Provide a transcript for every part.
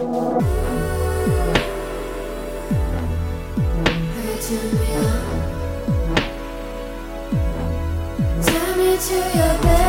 Tie me to your bedpost.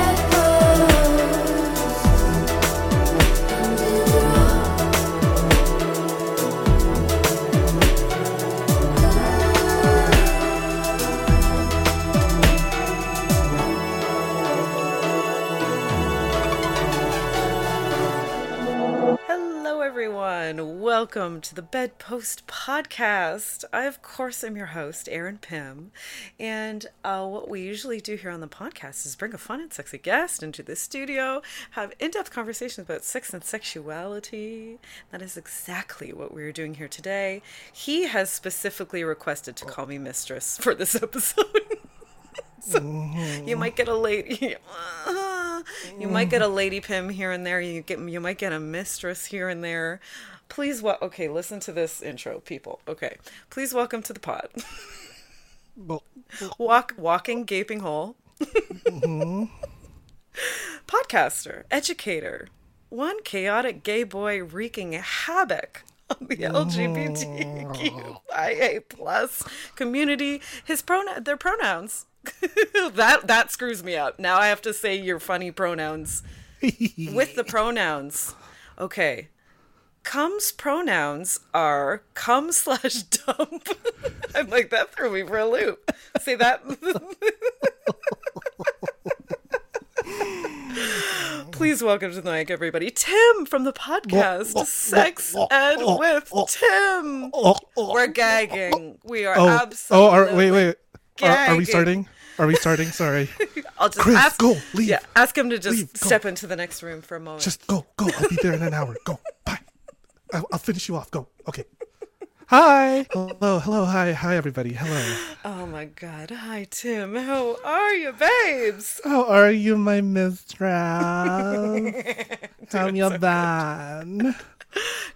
Welcome to the Bedpost Podcast. I, of course, am your host, Erin Pym. And uh, what we usually do here on the podcast is bring a fun and sexy guest into the studio, have in depth conversations about sex and sexuality. That is exactly what we're doing here today. He has specifically requested to call me mistress for this episode. So you might get a lady you might get a lady Pym here and there you get you might get a mistress here and there please what okay listen to this intro people okay please welcome to the pod Well, walk walking gaping hole mm-hmm. podcaster educator one chaotic gay boy wreaking havoc on the LGBTQIA plus community. His pronoun, their pronouns. that that screws me up. Now I have to say your funny pronouns with the pronouns. Okay. Comes pronouns are come slash dump. I'm like that threw me for a loop. Say that. Please welcome to the mic, everybody. Tim from the podcast Sex Ed with Tim. We're gagging. We are oh, absolutely. oh, are, wait, wait. Are, are we starting? Are we starting? Sorry. I'll just Chris, ask, go, leave. Yeah, ask him to just Leave, step into the next room for a moment. Just go, go. I'll be there in an hour. Go. Bye. I'll, I'll finish you off. Go. Okay. Hi. Hello. Hello. Hi. Hi, everybody. Hello. Oh my God! Hi, Tim. How are you, babes? How are you, my mistress? How you been?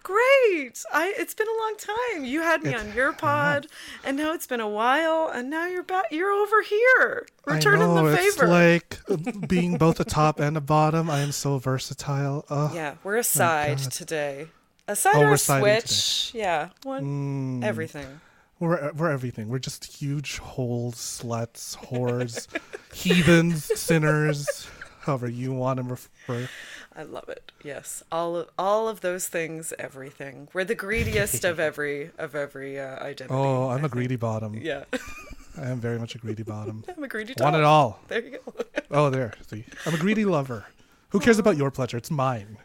Great. I. It's been a long time. You had me It on your pod, and now it's been a while, and now you're back. You're over here, returning I know, the it's favor. like uh, being both a top and a bottom. I am so versatile. Ugh. yeah, we're a side today. A side Oh, or a switch. Yeah, one. Everything. We're we're everything. We're just huge holes, sluts, whores, heathens, sinners, however you want to refer. I love it. Yes, all of all of those things. Everything. We're the greediest of every of every uh, identity. Oh, I'm I a greedy bottom. Yeah, I am very much a greedy bottom. I'm a greedy. Want it all. There you go. Oh, there. See, I'm a greedy lover. Who cares about your pleasure? It's mine.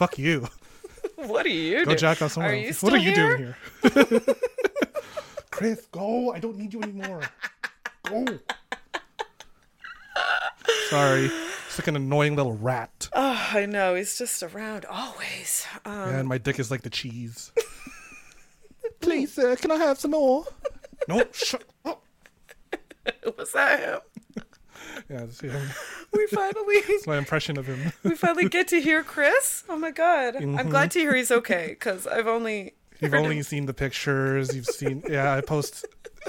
Fuck you. what are you Go doing? jack off somewhere else. What are you here? doing here? Chris, go. I don't need you anymore. Go. Sorry. It's like an annoying little rat. Oh, I know. He's just around always. Um, and my dick is like the cheese. Please, sir, can I have some more? No, shut up. was that him? Yeah, him. We finally, That's my impression of him. we finally get to hear Chris. Oh my god! I'm mm-hmm. glad to hear he's okay because I've only. You've only him- seen the pictures. You've seen, yeah, I post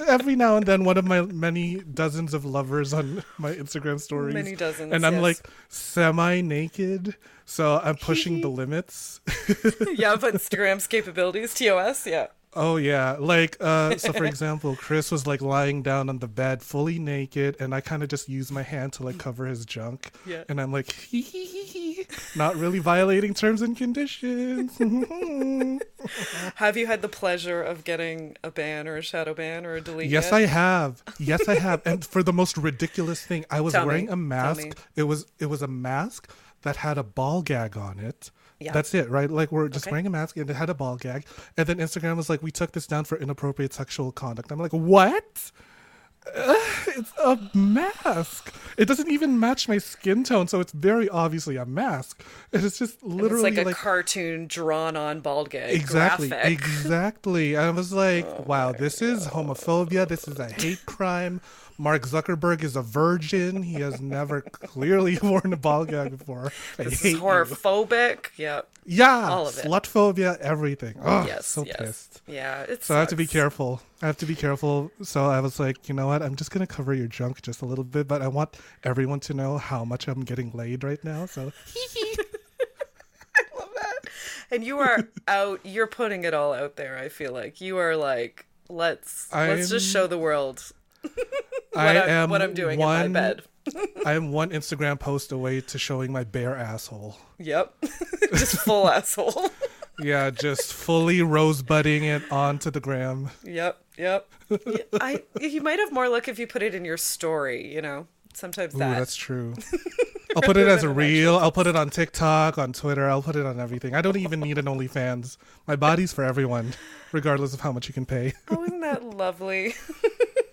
every now and then one of my many dozens of lovers on my Instagram stories. Many dozens, And I'm yes. like semi naked. So I'm pushing the limits. yeah, of Instagram's capabilities. TOS. Yeah. Oh yeah, like uh so for example, Chris was like lying down on the bed fully naked and I kind of just used my hand to like cover his junk. Yeah. And I'm like hee hee hee hee, not really violating terms and conditions. Have you had the pleasure of getting a ban or a shadow ban or a delete? yes, yet? I have. Yes, I have. And for the most ridiculous thing, I was Tell me. wearing a mask. It was it was a mask that had a ball gag on it. Yeah. That's it, right? Like we're just Okay. wearing a mask and it had a ball gag. And then Instagram was like, we took this down for inappropriate sexual conduct. I'm like, what? Uh, it's a mask. It doesn't even match my skin tone, so it's very obviously a mask. And it's just It's literally like a cartoon drawn on ball gag. exactly Graphic. exactly i was like Oh wow this is homophobia this is a hate crime mark zuckerberg is a virgin he has never clearly worn a ball gag before I This is you. horrorphobic. Yeah. yeah all of it. slut phobia everything oh yes. so yes. pissed Yeah. So i have to be careful i have to be careful so i was like you know what i'm just gonna cover your junk just a little bit but i want everyone to know how much i'm getting laid right now so I love that. and you are out. You're putting it all out there. I feel like you are like, let's let's just show the world I I'm, what I'm doing one, in my bed. I am one Instagram post away to showing my bare asshole. Yep, just full asshole. Yeah, just fully rosebudding it onto the gram. Yep, yep. I you might have more luck if you put it in your story. You know, sometimes Ooh, that. that's true. I'll put it as a reel. I'll put it on TikTok, on Twitter. I'll put it on everything. I don't even need an OnlyFans. My body's for everyone, regardless of how much you can pay. Oh, isn't that lovely?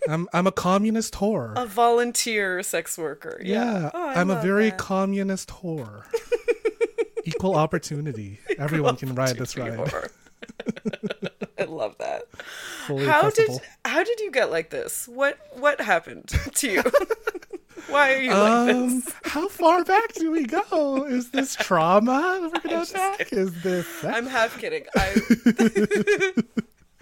I'm I'm a communist whore. A volunteer sex worker. Yeah. yeah, Oh, I'm a very that. communist whore. Equal opportunity. Everyone can ride this ride. I love that. Fully How did how did you get like this? What what happened to you? Why are you like Um, this? how far back do we go? Is this trauma we're gonna attack? Is this sex? I'm half kidding. I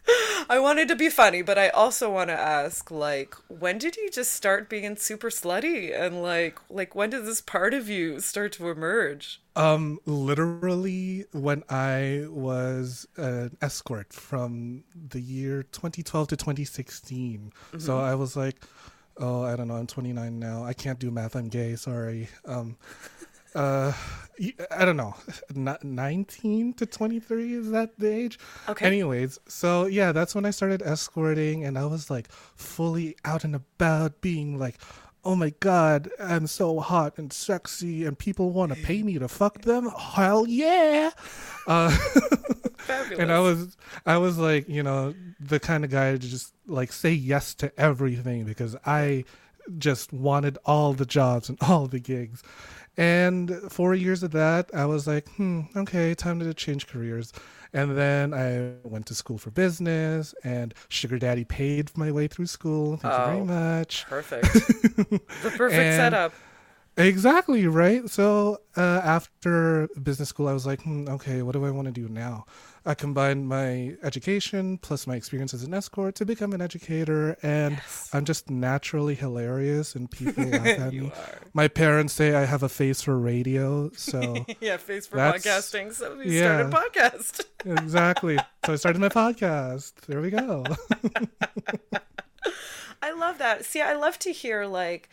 I wanted to be funny, but I also want to ask like when did you just start being super slutty and like like when did this part of you start to emerge? Um, literally when I was an escort from the year 2012 to 2016. So I was like, oh, I don't know, I'm 29 now. I can't do math. I'm gay. Sorry. Um, uh, I don't know, N- 19 to 23 is that the age? Okay. Anyways, so yeah, that's when I started escorting, and I was like fully out and about, being like, "Oh my god, I'm so hot and sexy, and people want to pay me to fuck them. Hell yeah!" Uh, and I was, I was like, you know, the kind of guy to just like say yes to everything because I just wanted all the jobs and all the gigs. And four years of that, I was like, hmm, okay, time to change careers. And then I went to school for business, and Sugar Daddy paid my way through school. Thank you Oh. very much. perfect. the perfect And- setup. Exactly, right? So uh, after business school, I was like, hmm, okay, what do I want to do now? I combined my education plus my experience as an escort to become an educator, and I'm just naturally hilarious, and people laugh at You me. are. My parents say I have a face for radio, so Yeah, face for podcasting. So we yeah. started a podcast. exactly. So I started my podcast. There we go. I love that. See, I love to hear like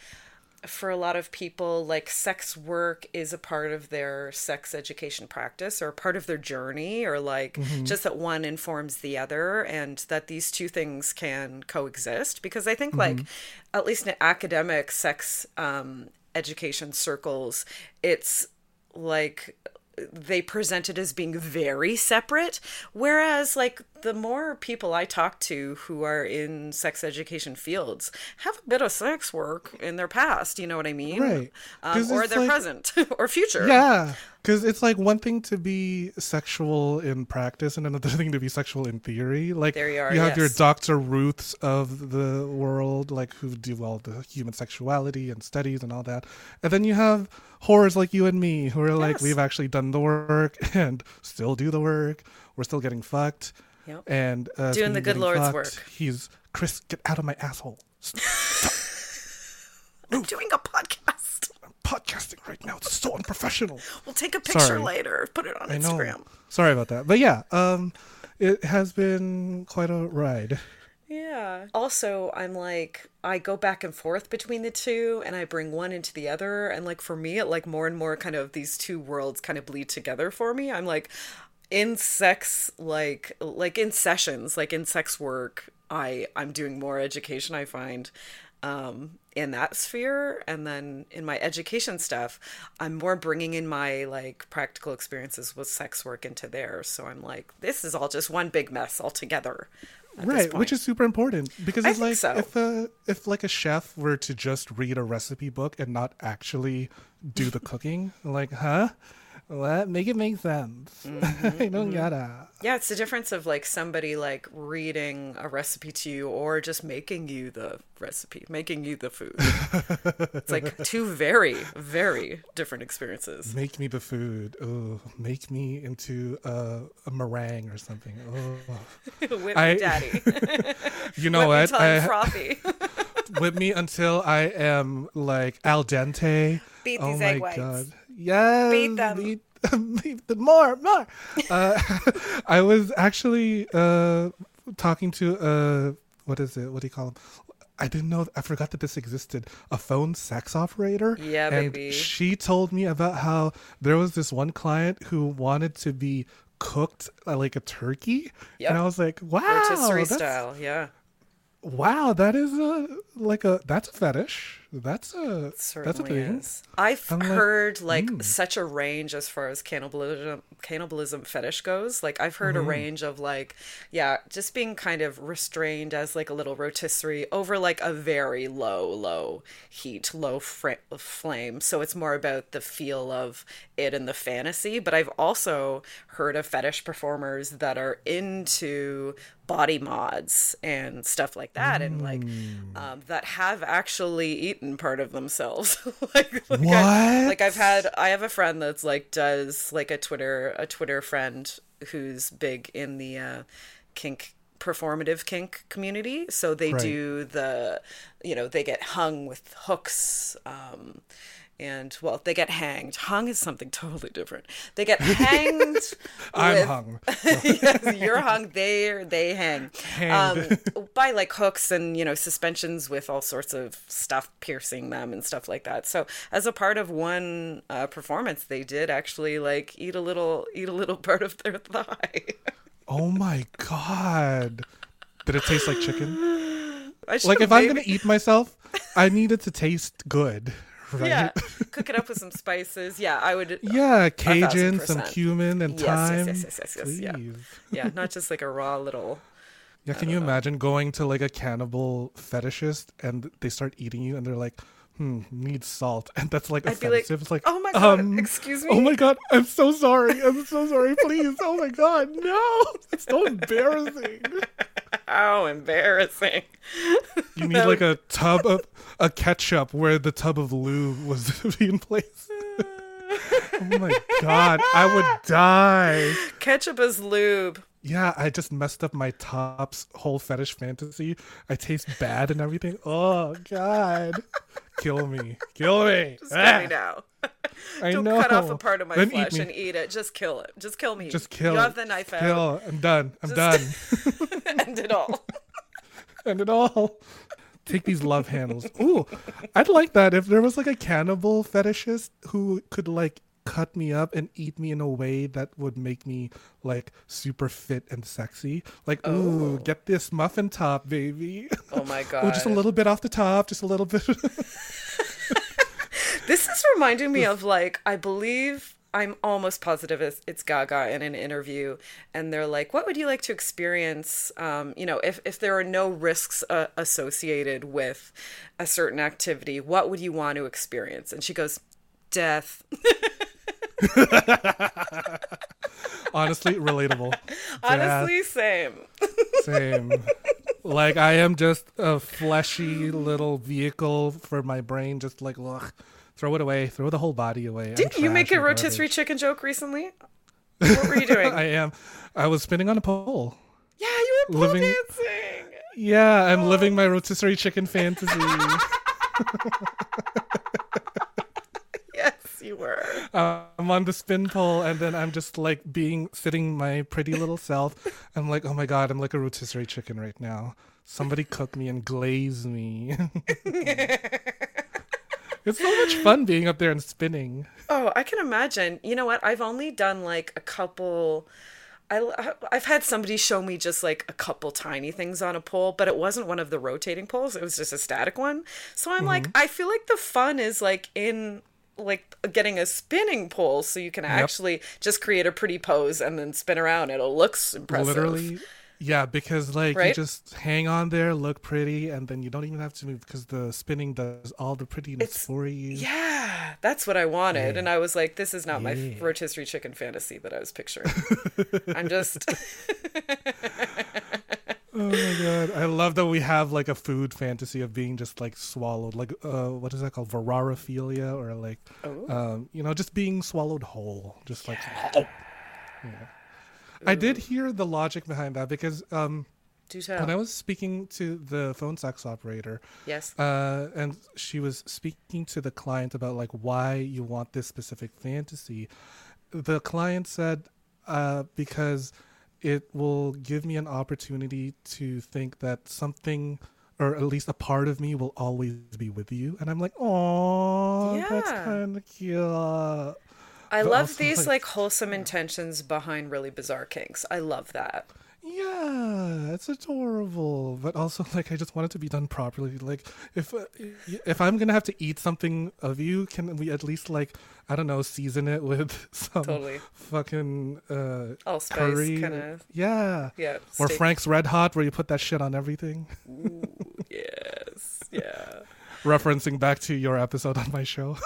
for a lot of people like sex work is a part of their sex education practice or part of their journey or like just that one informs the other and that these two things can coexist. Because I think like at least in academic sex um education circles it's like they present it as being very separate. Whereas like the more people i talk to who are in sex education fields have a bit of sex work in their past you know what i mean? Right. um, or their like- present or future. Yeah, because it's like one thing to be sexual in practice and another thing to be sexual in theory. Like There you are, have your. Dr. Ruths of the world, like who do all the human sexuality and studies and all that, and then you have whores like you and me who are like Yes. we've actually done the work and still do the work. We're still getting fucked. Yep. And uh, Doing the good Lord's fucked, work. He's Chris. Get out of my asshole. i'm doing a podcast podcasting right now. It's so unprofessional. we'll take a picture Sorry. later put it on I know. instagram Sorry about that. But yeah, um it has been quite a ride. Yeah. Also, I'm like, I go back and forth between the two and I bring one into the other. And like for me, it like more and more kind of these two worlds kind of bleed together for me. I'm like in sex, like, like in sessions, like in sex work, I, I'm doing more education, I find, um, in that sphere. And then in my education stuff, I'm more bringing in my like practical experiences with sex work into there. So I'm like, this is all just one big mess altogether. right, which is super important because it's like so. if a if like a chef were to just read a recipe book and not actually do the cooking, like, huh? What? Make it make sense. Mm-hmm, I don't gotta. Yeah, it's the difference of like somebody like reading a recipe to you or just making you the recipe, making you the food. it's like two very, very different experiences. Make me the food. Oh, make me into a, a meringue or something. Oh, Whip me, daddy. you know Whip what? I, frothy. whip me until I am like al dente. Beat oh these my egg whites. god. Yes. Beat them. beat- them more, more. Uh, I was actually uh, talking to uh, what is it? What do you call him? I didn't know. I forgot that this existed. A phone sex operator. Yeah, and baby. She told me about how there was this one client who wanted to be cooked uh, like a turkey, Yep. and I was like, "Wow, Rotisserie style, yeah. Wow, that is a like a that's a fetish. That's a that's a certainly thing. is. I've I'm heard like mm. such a range as far as cannibalism cannibalism fetish goes. Like I've heard Mm-hmm. a range of like yeah, just being kind of restrained as like a little rotisserie over like a very low low heat, low fr- flame. So it's more about the feel of it and the fantasy, but I've also heard of fetish performers that are into body mods and stuff like that and like Mm. um, that have actually part of themselves like, like What? I, like i've had i have a friend that's like does like a twitter a twitter friend who's big in the uh kink performative kink community so they Right. do the you know they get hung with hooks um and well they get hanged hung is something totally different they get hanged I'm with- hung. yes, you're hung. They they hang um, by like hooks and you know suspensions with all sorts of stuff piercing them and stuff like that. So as a part of one uh, performance, they did actually like eat a little eat a little part of their thigh. Oh my god. Did it taste like chicken? Like if I'm gonna eat myself, I need it to taste good. Right? yeah, cook it up with some spices. Yeah, I would. Yeah, Cajun, some cumin and Yes, yes, thyme. yes, yes, yes, yes, yeah. Yeah, not just like a raw little. Yeah, can you imagine going to like a cannibal fetishist and they start eating you and they're like, hmm, need salt. And that's like I'd be like, offensive. it's like, "Oh my God, um, excuse me. Oh my god, I'm so sorry. I'm so sorry. Please. Oh my god, no. It's so embarrassing. How embarrassing! You need like a tub of a ketchup where the tub of lube was being placed. Oh my god, I would die. Ketchup is lube. Yeah, I just messed up my top's whole fetish fantasy. I taste bad and everything. Oh god. Kill me. Kill me. Just Ah, kill me now. I Don't know. cut off a part of my Then flesh eat and eat it. Just kill it. Just kill me. Just kill. You have the knife out. Kill. I'm done. I'm Just- done. End it all. end it all. Take these love handles. Ooh, I'd like that if there was like a cannibal fetishist who could like cut me up and eat me in a way that would make me like super fit and sexy. Like, ooh, oh. get this muffin top, baby. Oh my god. oh, just a little bit off the top, just a little bit. This is reminding me of like I believe I'm almost positive it's, it's Gaga in an interview, and they're like, "What would you like to experience? Um, you know, if if there are no risks uh, associated with a certain activity, what would you want to experience?" And she goes, "Death." Honestly, relatable. Honestly, same. Same. Like I am just a fleshy little vehicle for my brain. Just like, ugh, throw it away. Throw the whole body away. Didn't you make a and garbage. rotisserie chicken joke recently? What were you doing? I am. I was spinning on a pole. yeah, you were pole living- dancing. Yeah, I'm living my rotisserie chicken fantasy. Yes, you were. Uh, I'm on the spin pole, and then I'm just like being sitting my pretty little self. I'm like, oh my god, I'm like a rotisserie chicken right now. Somebody cook me and glaze me. it's so much fun being up there and spinning. Oh, I can imagine. You know what? I've only done like a couple. I, I've had somebody show me just like a couple tiny things on a pole, but it wasn't one of the rotating poles. It was just a static one. So I'm like, Mm-hmm. I feel like the fun is like in like getting a spinning pole so you can actually just create a pretty pose and then spin around. It'll look impressive. Literally, yeah, because like you just hang on there, look pretty, and then you don't even have to move because the spinning does all the prettiness It's- for you. Yeah, that's what I wanted. And I was like, this is not my Yeah. rotisserie chicken fantasy that I was picturing. I'm just. Oh my god, I love that we have like a food fantasy of being just like swallowed, like uh, what is that called, vorarephilia, or like, Oh. um, you know, just being swallowed whole, just like. Yeah. I did hear the logic behind that because um, when I was speaking to the phone sex operator, yes. uh, and she was speaking to the client about like why you want this specific fantasy. the client said uh, because it will give me an opportunity to think that something or at least a part of me will always be with you and i'm like oh that's kind of cute I But love these like- like wholesome intentions behind really bizarre kinks. I love that. Yeah, it's adorable, but also like I just want it to be done properly. Like if uh, if I'm gonna have to eat something of you, can we at least like I don't know season it with some Totally. fucking uh, Allspice curry? kinda- Yeah, Yeah. or steak- Frank's Red Hot, where you put that shit on everything. Yes. Yeah. Referencing back to your episode on my show.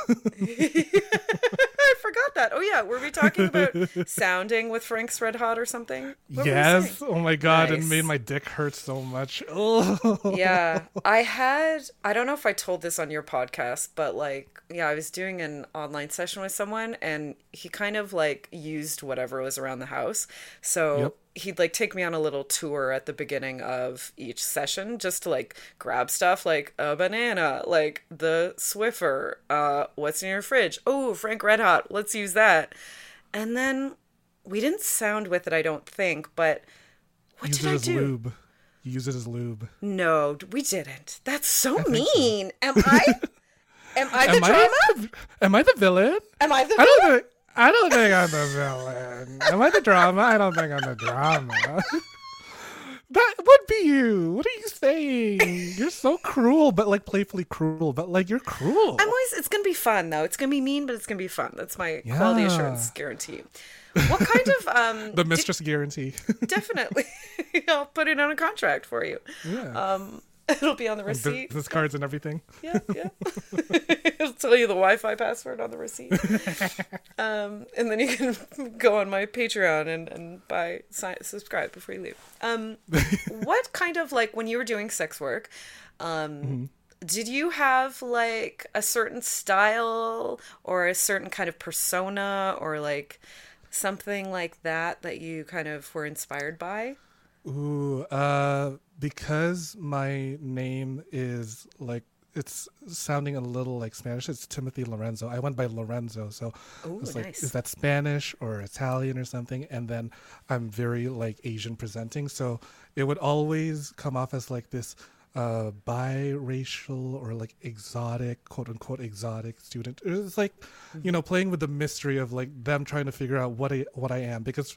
Forgot that. Oh yeah, were we talking about sounding with Frank's Red Hot or something? What yes. Oh my god, Nice. it made my dick hurt so much. Oh. yeah i had i don't know if i told this on your podcast but like yeah i was doing an online session with someone and he kind of like used whatever was around the house so Yep. He'd like take me on a little tour at the beginning of each session just to like grab stuff like a banana like the swiffer uh what's in your fridge oh frank red hot let's use that and then we didn't sound with it i don't think but what Use did i do lube. You Use it as lube. no, we didn't. That's so mean. Am I? Am I the Am drama? I? The, am I the villain? Am I the I don't villain? I don't think I'm the villain. Am I the drama? I don't think I'm the drama. That would be you. What are you saying? You're so cruel, but like playfully cruel. But like you're cruel. I'm always. It's gonna be fun though. It's gonna be mean, but it's gonna be fun. That's my quality assurance guarantee. What kind of um? the mistress guarantee. definitely. I'll put it on a contract for you. yeah. Um, it'll be on the receipt. Business cards and everything. Yeah, yeah. It'll tell you the Wi-Fi password on the receipt. um, and then you can go on my Patreon and, and buy subscribe before you leave. Um, what kind of like when you were doing sex work? Um, Did you have like a certain style or a certain kind of persona or like something like that that you kind of were inspired by? Ooh, uh, because my name is like it's sounding a little like Spanish. It's Timothy Lorenzo. I went by Lorenzo, so Ooh, it's like, nice. is that Spanish or Italian or something? And then I'm very like Asian presenting, so it would always come off as like this uh biracial or like exotic quote unquote exotic student it's like Mm-hmm. you know playing with the mystery of like them trying to figure out what i what i am because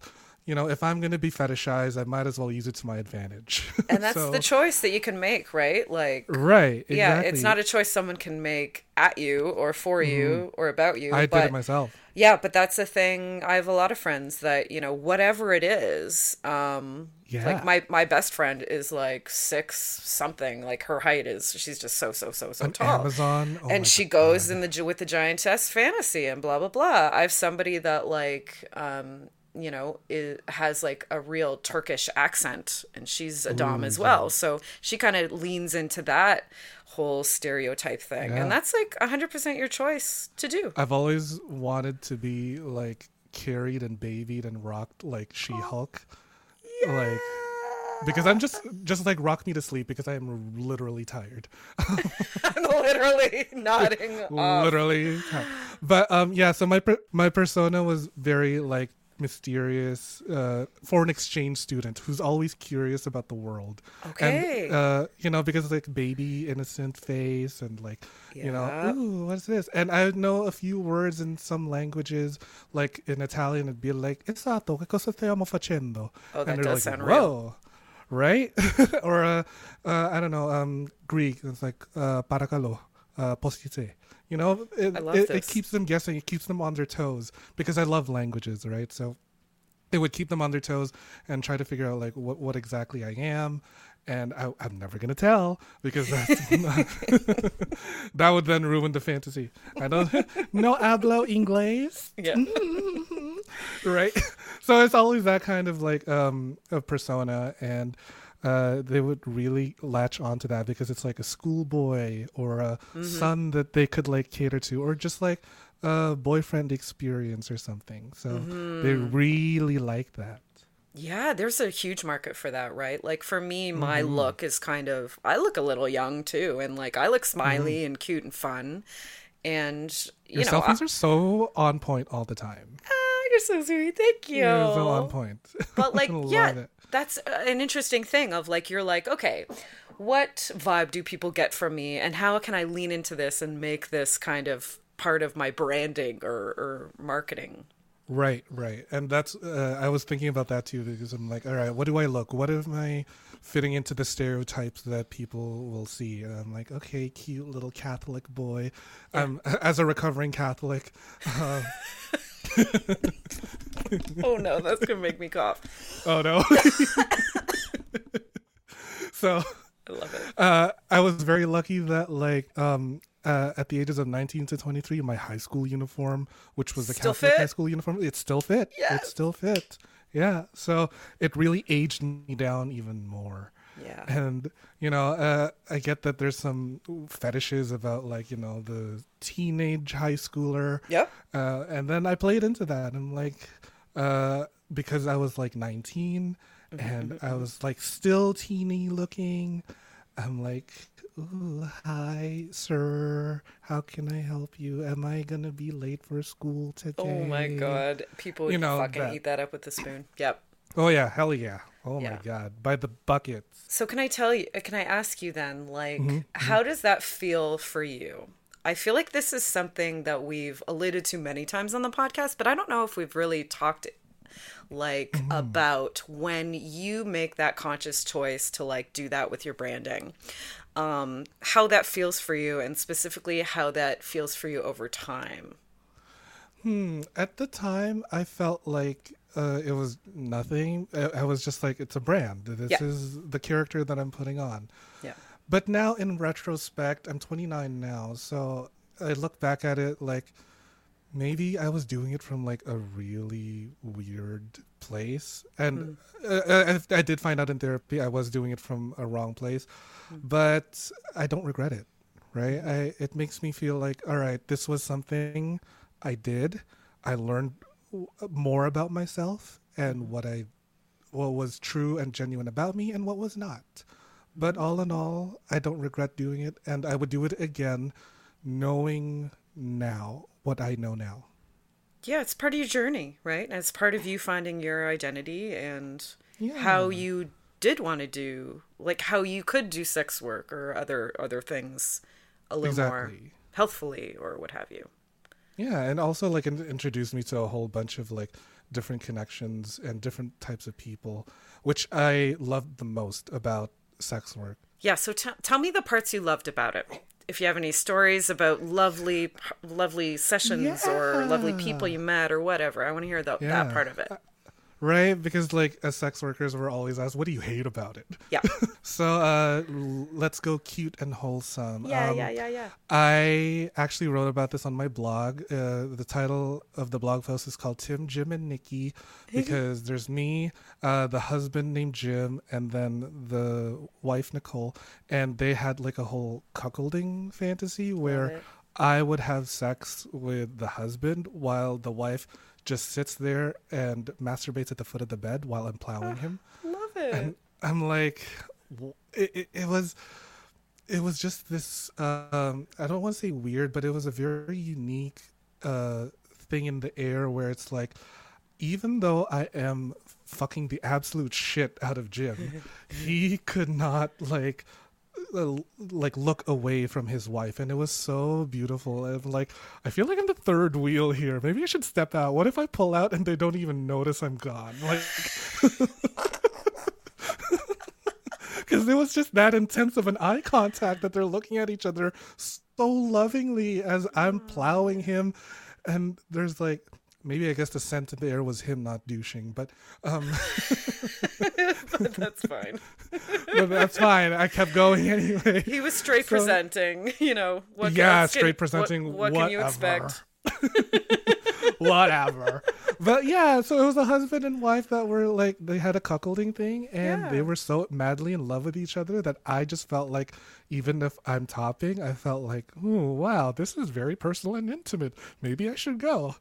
you know if i'm going to be fetishized i might as well use it to my advantage And that's So- the choice that you can make, right? Like right exactly. Yeah, it's not a choice someone can make at you or for you or about you. Mm-hmm. i did it myself yeah, but that's the thing. I have a lot of friends that you know, whatever it is. Um, Yeah. Like my my best friend is like six something. Like her height is she's just so so so so An tall. Amazon? Oh and she God. goes in the with the giantess fantasy and blah blah blah. I have somebody that like um you know is, has like a real Turkish accent and she's a dom as well. So she kind of leans into that whole stereotype thing. Yeah. And that's like 100% your choice to do. i've always wanted to be like carried and babied and rocked like she-hulk like because i'm just just like rock me to sleep because i am literally tired I'm literally nodding literally but um yeah so my per- my persona was very like mysterious uh foreign exchange student who's always curious about the world. Okay. and uh you know because like baby innocent face and like you know ooh what's this? And i know a few words in some languages like in italian it'd be like esatto che cosa stiamo facendo? Oh, that and does like sound real. whoa. Right? Or uh, uh i don't know um greek. It's like uh parakalo uh postite you know it, it, it keeps them guessing it keeps them on their toes because i love languages right? So it would keep them on their toes and try to figure out like what, what exactly i am and I, i'm never going to tell because that's not, that would then ruin the fantasy. I don't no hablo inglés. Yeah. right? So it's always that kind of like um a persona and uh, they would really latch onto that because it's like a schoolboy or a son that they could like cater to, or just like a boyfriend experience or something. So they really like that. Yeah, there's a huge market for that, right? Like for me, my Mm-hmm. look is kind of I look a little young too, and like I look smiley Mm-hmm. and cute and fun, and you Your know, I, selfies are so on point all the time. uh, you're so sweet. Thank you. You're so on point. But like, yeah, it. That's uh, an interesting thing. Of like, you're like, okay, what vibe do people get from me, and how can I lean into this and make this kind of part of my branding or, or marketing? Right, right. And that's, uh, I was thinking about that too because I'm like, all right, what do I look? What am I fitting into the stereotypes that people will see? And I'm like, okay, cute little Catholic boy. Um, as a recovering Catholic, um, Oh no, that's gonna make me cough. oh no. so, I love it. uh, I was very lucky that like um uh, at the ages of 19 to 23 my high school uniform which was the Still Catholic fit? high school uniform it still fit Yes. it still fit yeah so it really aged me down even more Yeah. and you know uh, i get that there's some fetishes about like you know the teenage high schooler Yeah. uh, and then I played into that. I'm like, uh, because I was like 19 and I was like still teeny looking. I'm like, Ooh, hi, sir. How can I help you? Am I gonna be late for school today? Oh my god, people would You know, fucking that- eat that up with a spoon. Yep. Oh yeah, hell yeah. Oh Yeah. my god, by the buckets. So can I tell you? Can I ask you then? Like, Mm-hmm, how does that feel for you? I feel like this is something that we've alluded to many times on the podcast, but I don't know if we've really talked like Mm-hmm. about when you make that conscious choice to like do that with your branding. Um, how that feels for you, and specifically how that feels for you over time. Hmm, At the time, I felt like uh, it was nothing. I, I was just like, it's a brand. This Yeah. is the character that I'm putting on. Yeah. But now, in retrospect, I'm 29 now, so I look back at it like maybe I was doing it from like a really weird place, and uh, I, I did find out in therapy I was doing it from a wrong place, mm. but I don't regret it. Right? Mm. I it makes me feel like all right, this was something I did. I learned more about myself and what I what was true and genuine about me and what was not. But all in all, I don't regret doing it, and I would do it again, knowing now what I know now. Yeah, it's part of your journey, right? And it's part of you finding your identity and how you did want to do, like how you could do sex work or other other things a little more healthfully or what have you. Yeah, and also like in- introduced me to a whole bunch of like different connections and different types of people, which I loved the most about sex work. Yeah, so t- tell me the parts you loved about it. If you have any stories about lovely, lovely sessions or lovely people you met or whatever, I want to hear tho- that part of it. Right? Because like as sex workers, we're always asked, "What do you hate about it?" Yeah, So uh, let's go cute and wholesome. yeah, Um, yeah, yeah, yeah. I actually wrote about this on my blog. Uh, the title of the blog post is called Tim, Jim, and Nikki because there's me, uh, the husband named Jim, and then the wife Nicole, and they had like a whole cuckolding fantasy where. I would have sex with the husband while the wife just sits there and masturbates at the foot of the bed while I'm plowing him. Love it. And I'm like, it, it, it was, it was just this. Um, I don't want to say weird, but it was a very unique uh, thing in the air where it's like, even though I am fucking the absolute shit out of Jim, he could not like. Uh, Like look away from his wife, and it was so beautiful. And like, I feel like I'm the third wheel here. Maybe I should step out. What if I pull out and they don't even notice I'm gone? Like, because it was just that intense of an eye contact that they're looking at each other so lovingly as I'm plowing him, and there's like maybe I guess the scent in the air was him not douching, but um, That's fine. but that's fine. I kept going anyway. He was straight So- presenting, you know. What yeah, else can- straight presenting. What, what can you expect? whatever. But yeah, so it was a husband and wife that were like they had a cuckolding thing and Yeah. they were so madly in love with each other that I just felt like even if I'm topping, I felt like, oh wow, this is very personal and intimate. Maybe I should go.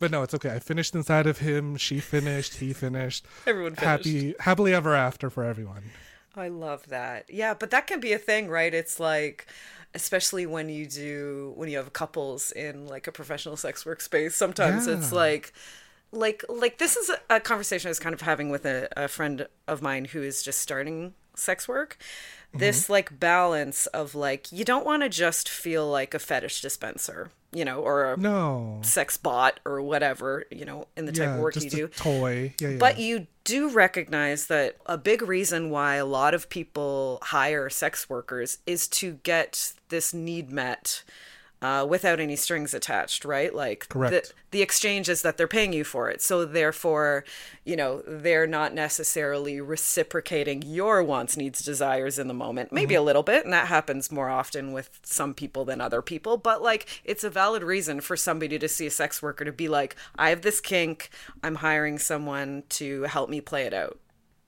But no, it's okay. I finished inside of him. She finished. He finished. Everyone finished. Happy, happily ever after for everyone. I love that. Yeah, but that can be a thing, right? It's like especially when you do when you have couples in like a professional sex workspace, sometimes it's like like like this is a, a conversation I was kind of having with a, a friend of mine who is just starting sex work. This mm-hmm. like balance of like you don't want to just feel like a fetish dispenser, you know, or a No. sex bot or whatever, you know, in the type Yeah, of work just you a do. toy. Yeah, yeah. But you do recognize that a big reason why a lot of people hire sex workers is to get this need met uh, without any strings attached, right? Like Correct. The, the exchange is that they're paying you for it. So therefore, you know, they're not necessarily reciprocating your wants, needs, desires in the moment. Maybe Mm-hmm. a little bit, and that happens more often with some people than other people. But like, it's a valid reason for somebody to see a sex worker to be like, I have this kink. I'm hiring someone to help me play it out.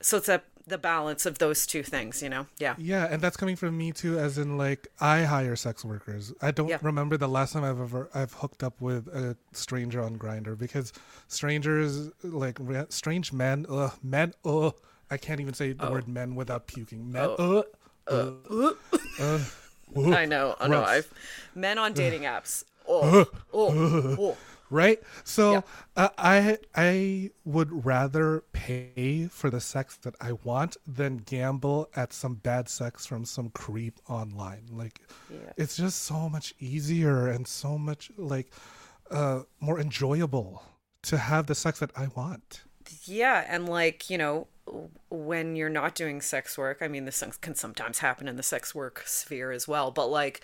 So it's a the balance of those two things, you know? Yeah. Yeah, and that's coming from me too, as in like I hire sex workers. I don't Yeah. remember the last time I've ever I've hooked up with a stranger on Grindr because strangers like strange men, uh, men, uh, I can't even say Oh. the word men without puking. Men, uh, uh, uh, I know. I know. I've men on dating apps. Oh, oh, oh. Right so Yeah. uh, i i would rather pay for the sex that i want than gamble at some bad sex from some creep online like Yeah. it's just so much easier and so much like uh more enjoyable to have the sex that i want Yeah, and like, you know, when you're not doing sex work, I mean, this can sometimes happen in the sex work sphere as well, but like,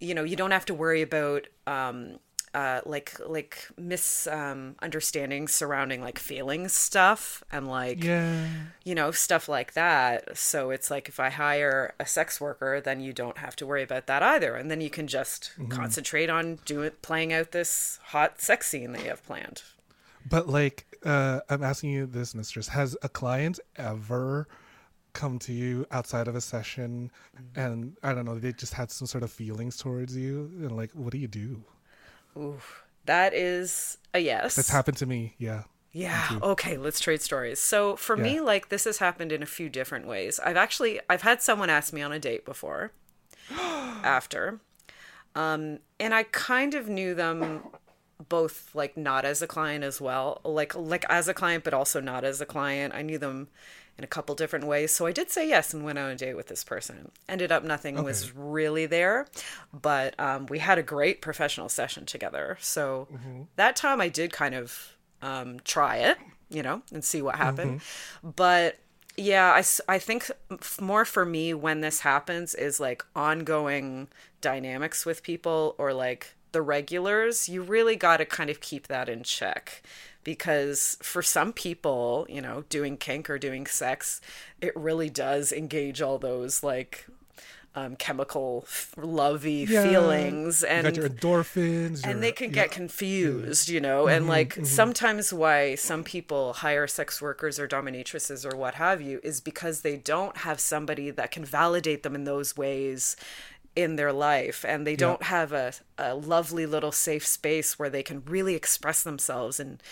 you know, you don't have to worry about um uh like like misunderstandings um surrounding like feelings stuff and like yeah you know, stuff like that. So it's like if I hire a sex worker, then you don't have to worry about that either. And then you can just concentrate on doing playing out this hot sex scene that you have planned. But like, uh, I'm asking you this, mistress: Has a client ever come to you outside of a session, Mm-hmm. and I don't know, they just had some sort of feelings towards you, and like, what do you do? That is a yes. That's happened to me. Yeah. Yeah. Okay, let's trade stories. So for me, like this has happened in a few different ways. I've actually I've had someone ask me on a date before after. Um and I kind of knew them both like not as a client as well. Like like as a client but also not as a client. I knew them in a couple different ways. So I did say yes and went on a date with this person. Ended up nothing was really there, but um, we had a great professional session together. So that time I did kind of um, try it, you know, and see what happened. But yeah, I, I think more for me when this happens is like ongoing dynamics with people or like the regulars. You really got to kind of keep that in check because for some people, you know, doing kink or doing sex, it really does engage all those like um, chemical lovey Yeah. feelings You and got your endorphins, your- and they can your- get uh, confused, you know, and mm-hmm, like mm-hmm. sometimes why some people hire sex workers or dominatrices or what have you is because they don't have somebody that can validate them in those ways in their life and they don't have a, a lovely little safe space where they can really express themselves and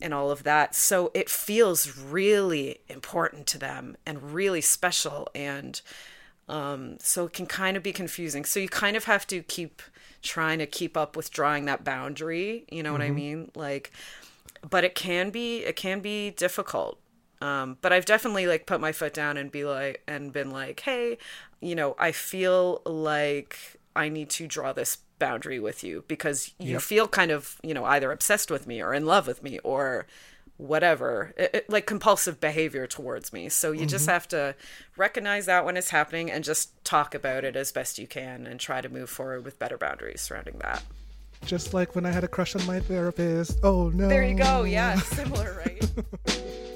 and all of that so it feels really important to them and really special and um, so it can kind of be confusing. So you kind of have to keep trying to keep up with drawing that boundary. You know what I mean? Like, but it can be it can be difficult. Um, but I've definitely like put my foot down and be like and been like, hey, you know, I feel like I need to draw this boundary with you because you Yep. feel kind of you know either obsessed with me or in love with me or whatever it, it- like compulsive behavior towards me so you just have to recognize that when it's happening and just talk about it as best you can and try to move forward with better boundaries surrounding that Just like when I had a crush on my therapist. Oh no. there you go yeah similar right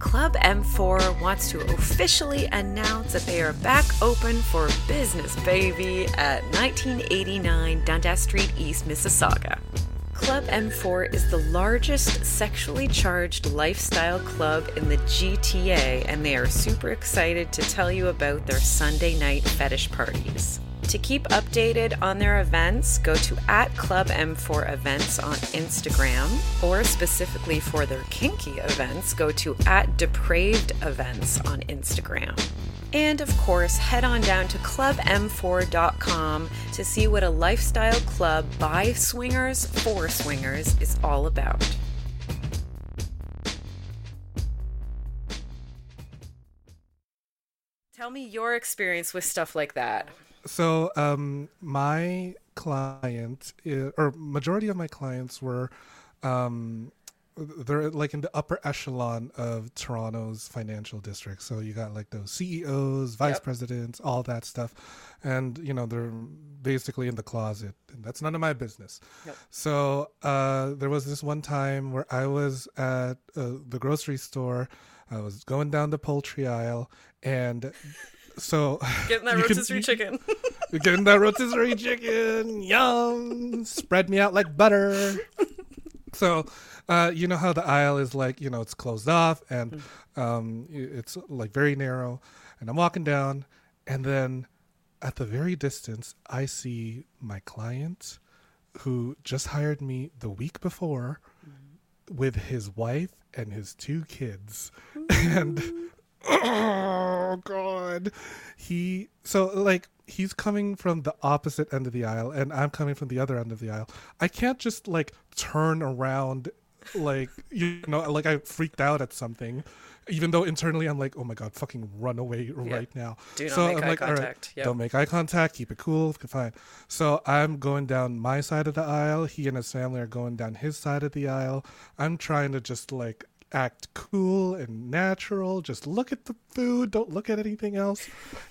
Club M4 wants to officially announce that they are back open for business, baby, at 1989 Dundas Street East, Mississauga. Club M4 is the largest sexually charged lifestyle club in the GTA, and they are super excited to tell you about their Sunday night fetish parties. To keep updated on their events, go to at Club M4 Events on Instagram, or specifically for their kinky events, go to at Depraved Events on Instagram. And of course, head on down to clubm4.com to see what a lifestyle club by swingers for swingers is all about. Tell me your experience with stuff like that. So, um, my client, or majority of my clients were, um, they're like in the upper echelon of Toronto's financial district. So you got like those CEOs, vice Yep. presidents, all that stuff, and you know they're basically in the closet, and that's none of my business. Yep. So uh, there was this one time where I was at uh, the grocery store. I was going down the poultry aisle, and so Getting that you can- rotisserie chicken. Getting that rotisserie chicken. Yum. Spread me out like butter. So, uh, you know how the aisle is like, you know, it's closed off and um, it's like very narrow. And I'm walking down, and then at the very distance, I see my client who just hired me the week before with his wife and his two kids. And oh god. He so like he's coming from the opposite end of the aisle and i'm coming from the other end of the aisle. I can't just like turn around like you know like i freaked out at something even though internally i'm like oh my god fucking run away right now. Do not so make i'm eye like all right contact. Yep. don't make eye contact. Keep it cool. Fine. So i'm going down my side of the aisle. He and his family are going down his side of the aisle. I'm trying to just like act cool and natural. Just look at the food. Don't look at anything else.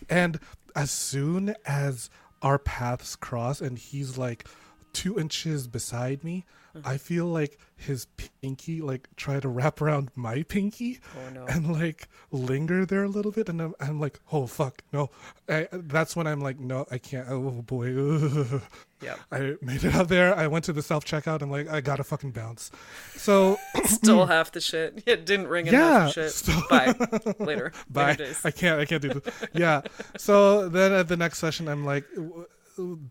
And as soon as our paths cross and he's like two inches beside me i mm-hmm. feel like his pinky like try to wrap around my pinky Oh, no. and like linger there a little bit. And i'm, I'm like oh fuck no. I, that's when i'm like no i can't. Oh boy. ugh. Yep. i made it out there i went to the self-checkout i'm like i gotta fucking bounce so still half the shit. It didn't ring in Yeah, the shit. so- Bye. Later. Bye. Later. I can't. I can't do this. Yeah. So then at the next session, I'm like,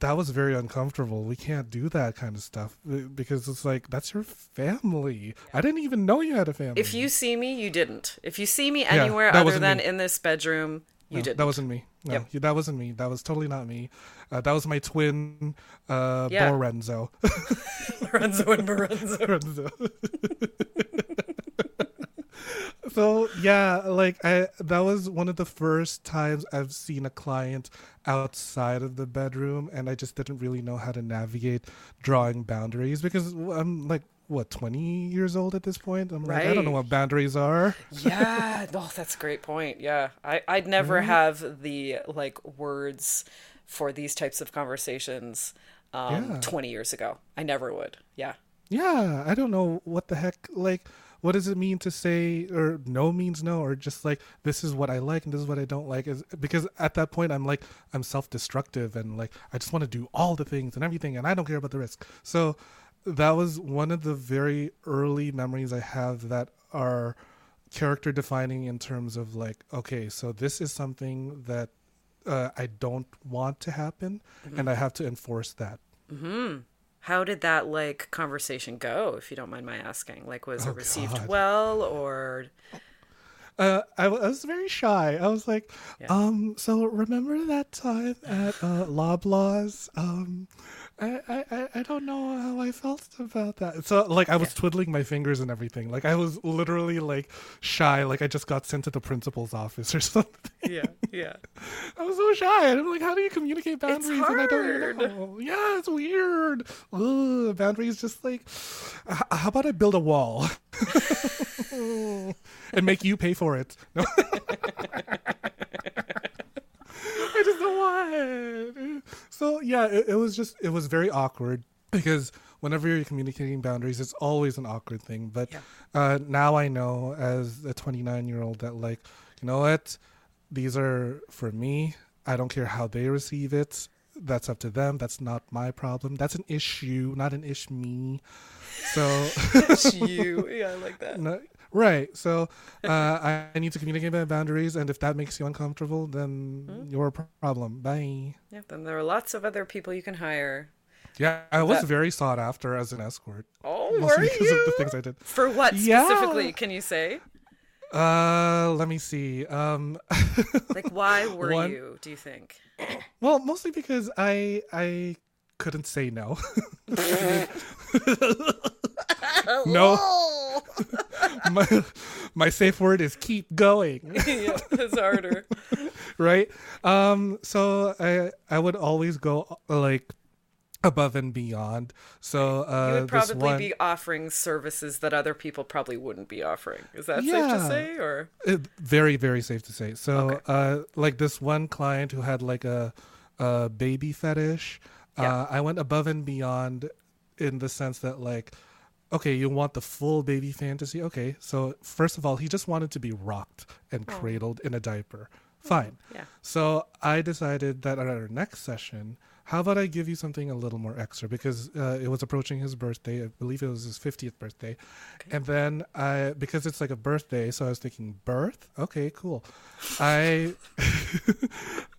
that was very uncomfortable. We can't do that kind of stuff uh, because it's like that's your family. I didn't even know you had a family. If you see me, you didn't. If you see me anywhere that other than me. in this bedroom, you No, didn't. That wasn't me. No, Yep. yeah, that wasn't me. That was totally not me. Uh, that was my twin, uh, Yeah. Lorenzo. Lorenzo and Lorenzo. Lorenzo. so yeah, like I that was one of the first times I've seen a client outside of the bedroom, and I just didn't really know how to navigate drawing boundaries because I'm like what 20 years old at this point. I'm like I don't know what boundaries are. yeah. Oh, that's a great point. Yeah. I, I'd never have the like words for these types of conversations um, Yeah. 20 years ago. I never would. Yeah. Yeah, I don't know what the heck like what does it mean to say or no means no or just like this is what I like and this is what I don't like is because at that point I'm like I'm self-destructive and like I just want to do all the things and everything and I don't care about the risk. So that was one of the very early memories I have that are character defining in terms of like okay, so this is something that uh, I don't want to happen and I have to enforce that. How did that like conversation go, if you don't mind my asking? Like, was it received God. well or Uh, I, w- I was very shy. I was like, um, so remember that time at uh, Loblaws? Um, I, I, I- don't know how I felt about that. So like I was twiddling my fingers and everything. Like I was literally like shy. Like I just got sent to the principal's office or something. yeah, yeah. I was so shy. I'm like, how do you communicate boundaries? And I don't know. Yeah, it's weird. Ugh, boundaries just like, how about I build a wall and make you pay for it? No. I just don't want. So yeah, it, it was just it was very awkward because whenever you're communicating boundaries, it's always an awkward thing. But Yeah. uh, now I know as a 29 year old that like, you know what, these are for me. I don't care how they receive it. That's up to them. That's not my problem. That's an issue, not an ish me. So. It's you. Yeah, I like that. No, right. So uh, I, need to communicate my boundaries, and if that makes you uncomfortable, then Hmm? your problem. Bye. Yeah, then there are lots of other people you can hire. Yeah, I was That- very sought after as an escort. Oh, were because you? of the things I did. For what Yeah. specifically? Can you say? Uh, let me see. Um, Like, why were One- you? Do you think? well, mostly because I I couldn't say no. no, my, my safe word is keep going. yeah, it's harder. right um so i i would always go uh, like above and beyond so uh You would probably one be offering services that other people probably wouldn't be offering. Is that safe to say? Or it, very very safe to say so Okay. uh like this one client who had like a a baby fetish Yeah. uh i went above and beyond in the sense that like okay you want the full baby fantasy okay so first of all he just wanted to be rocked and Oh. cradled in a diaper fine yeah. So I decided that at our next session, how about I give you something a little more extra because uh, it was approaching his birthday. I believe it was his 50th birthday. And then I, because it's like a birthday, so I was thinking, birth? Okay, cool. I,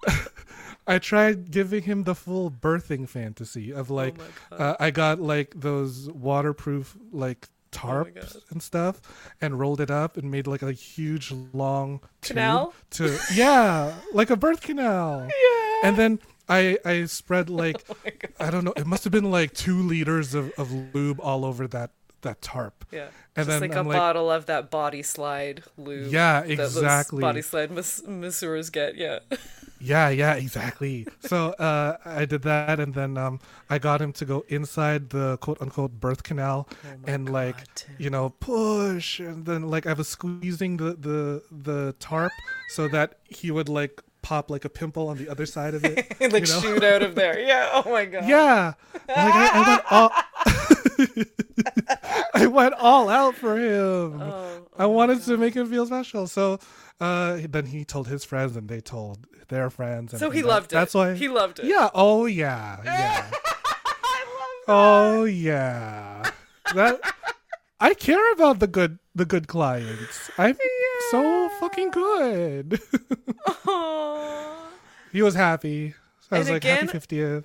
I tried giving him the full birthing fantasy of like, oh uh, I got like those waterproof like Oh tarps and stuff and rolled it up and made like a huge long Canal? to yeah like a birth canal yeah. and then i i spread like oh i don't know it must have been like two liters of, of lube all over that that tarp Yeah. And Just then like I'm a like- bottle of that body slide lube. Yeah, exactly. body slide mas- masseurs get. Yeah. Yeah, yeah, exactly. so uh, I did that, and then um, I got him to go inside the quote unquote birth canal, Oh and like God, you know push, and then like I was squeezing the the the tarp so that he would like pop like a pimple on the other side of it. And like you know? shoot out of there. Yeah. Oh my god. Yeah, like I, I went all. I went all out for him. Oh, I wanted to make him feel special. So uh, then he told his friends, and they told their friends. And So he that- loved it. That's why he loved it. Yeah. Oh yeah. Yeah. Oh yeah. That I care about the good the good clients. I'm so fucking good. He was happy. So I And was like, happy fiftieth.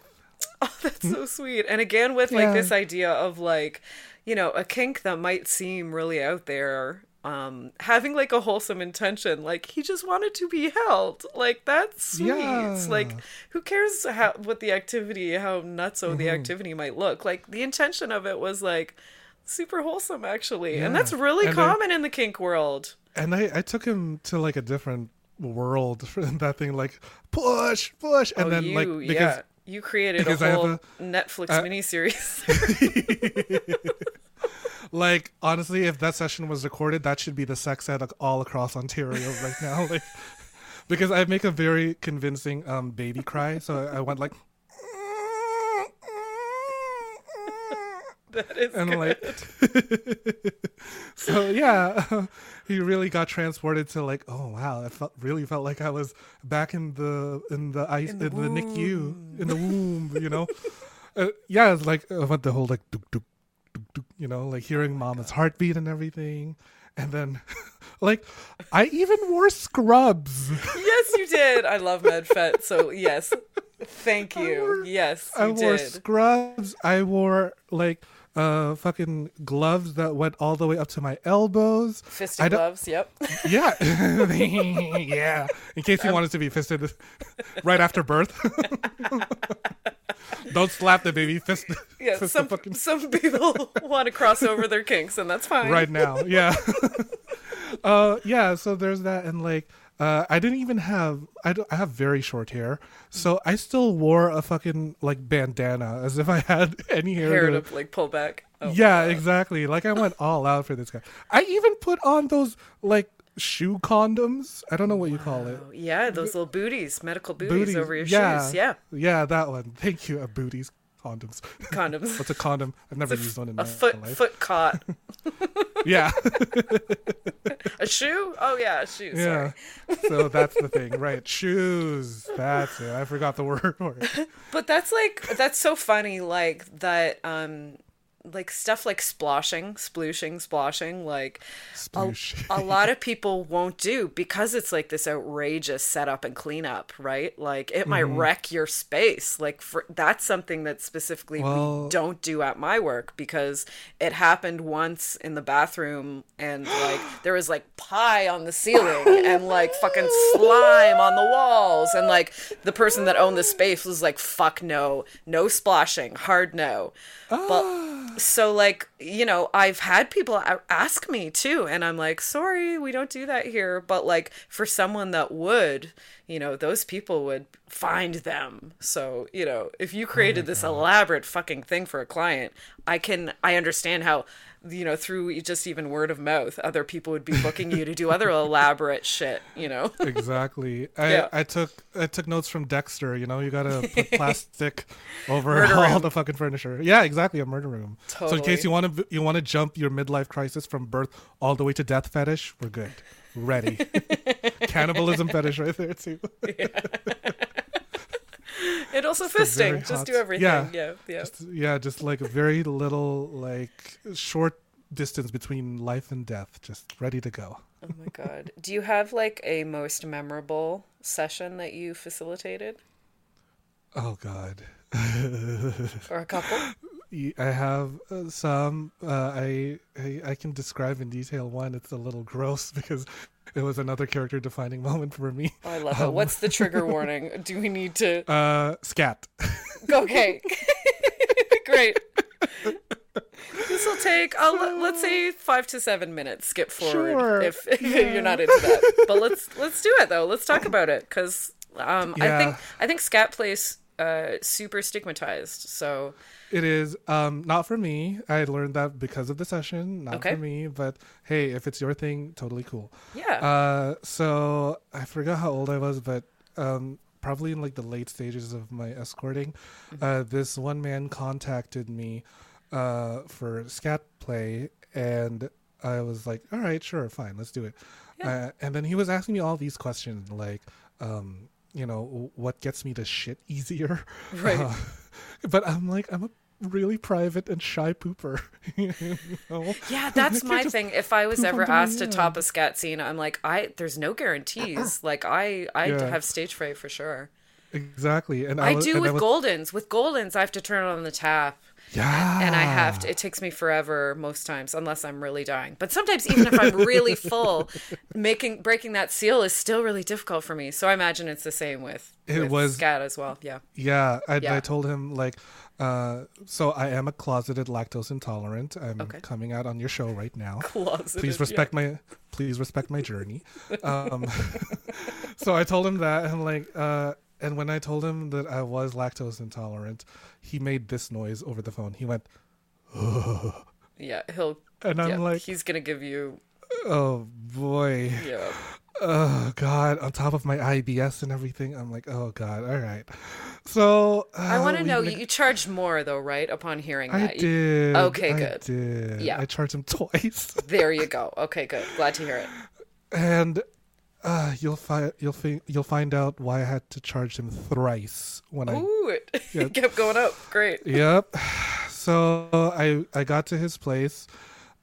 Oh, that's so sweet. And again, with like Yeah. this idea of like, you know, a kink that might seem really out there, um, having like a wholesome intention, like he just wanted to be held. Like that's sweet. Yeah. Like who cares how what the activity, how nutso the Mm-hmm. activity might look. Like the intention of it was like super wholesome actually. And that's really And I- common in the kink world. And I, I took him to like a different world for that thing, like push, push, and oh, then you, like because yeah. You created a whole a- Netflix uh, miniseries. like honestly, if that session was recorded, that should be the sex ed all across Ontario right now. Like because I make a very convincing um baby cry, so I, I went like that is and good. like so yeah he really got transported to like oh wow i felt really felt like i was back in the in the ice in the the, nicu in the womb you know? Uh, yeah it's like i went the whole like duk, duk, duk, you know like hearing mama's heartbeat and everything. And then like i even wore scrubs Yes, you did. I love MedFet, so yes. Thank you. wore- yes, you I wore scrubs. I wore like uh fucking gloves that went all the way up to my elbows. Fisting I gloves, yep. Yeah. yeah. In case you wanted to be fisted right after birth. Don't slap the baby. Fist, Yeah, fist some fucking some people want to cross over their kinks, and that's fine. right now. Yeah. uh yeah, so there's that and like uh, I didn't even have I, I have very short hair, so I still wore a fucking like bandana as if I had any hair. Hair to- to like pull back. Oh, yeah, exactly. Like I went all out for this guy. I even put on those like shoe condoms. I don't know what you call it. Yeah, those little booties, medical booties, Booties. over your yeah. shoes. Yeah. Yeah, that one. Thank you, uh, booties. Condoms. Condoms. What's a condom? I've never used one in A my foot life. foot caught. Yeah, A shoe? Oh yeah, a shoe. yeah. Sorry. So that's the thing, right? Shoes. That's it. I forgot the word for it. But that's like that's so funny, like that um like stuff like splashing, splooshing, splashing, like a, Sploosh. a lot of people won't do because it's like this outrageous setup and cleanup, right? Like it might Mm-hmm. wreck your space. Like for that's something that specifically Well- we don't do at my work because it happened once in the bathroom and like there was like pie on the ceiling and like fucking slime on the walls and like the person that owned the space was like fuck no, no splashing, hard no. But so like you know i've had people ask me too and i'm like sorry we don't do that here. But like for someone that would you know those people would find them. So you know if you oh created this elaborate fucking thing for a client i can i understand how you know through just even word of mouth other people would be booking you to do other elaborate shit you know Exactly. I, Yeah. I took I took notes from Dexter. You know, you gotta put plastic over Murder all room. the fucking furniture. Yeah, exactly, a murder room. So in case you want to you want to jump your midlife crisis from birth all the way to death fetish, we're good. Ready. Cannibalism fetish right there too. And also Just fisting just do everything yeah. yeah yeah Just, yeah, just like a very little like short distance between life and death. Just ready to go. oh my god do you have like a most memorable session that you facilitated Oh God. or a couple I have uh, some. Uh, I, I I can describe in detail one. It's a little gross because it was another character defining moment for me. Oh, I love it. What's the trigger warning? Do we need to? Uh, scat. Okay, great. This will take, let's say, five to seven minutes. Skip forward Sure. if, if you're not into that. But let's let's do it though. Let's talk about it because um, I think I think scat plays uh, super stigmatized. So It is um not for me. I learned that because of the session. Not Okay. for me, but hey, if it's your thing, totally cool. yeah, Uh, so I forgot how old I was, but um, probably in like the late stages of my escorting, uh, this one man contacted me uh, for scat play, and I was like, "All right, sure, fine, let's do it." Uh, and then he was asking me all these questions, like, um, you know, what gets me to shit easier, Right. Uh, but I'm like, I'm a really private and shy pooper. you know? yeah, that's my thing. If I was ever asked to top a scat scene, I'm like, I there's no guarantees. Like I I Yeah. have stage fright for sure. Exactly, and I, was, do with was, Goldens. With Goldens, I have to turn on the tap, Yeah, and I have to. It takes me forever most times, unless I'm really dying. But sometimes, even if I'm really full, making breaking that seal is still really difficult for me. So I imagine it's the same with, It with was- scat as well. Yeah. Yeah, I, Yeah. I told him like, uh, so I am a closeted lactose intolerant. I'm Okay. coming out on your show right now. Closeted, Please yeah. respect my, please respect my journey. Um, so I told him that, and like, uh, and when I told him that I was lactose intolerant, he made this noise over the phone. He went, Yeah, he'll. and I'm yeah, like, he's gonna give you. oh boy, Yeah. oh god, on top of my IBS and everything, I'm like, oh god, all right. So uh, I want to know. You charged more though, right? Upon hearing I that. You- did. Okay, I good. did. Yeah. I charged him twice, There you go. Okay, good. Glad to hear it. and uh, you'll find you'll fi- you'll find out why I had to charge him thrice when I. Ooh, it Yeah. kept going up. Great. Yep. So I I got to his place.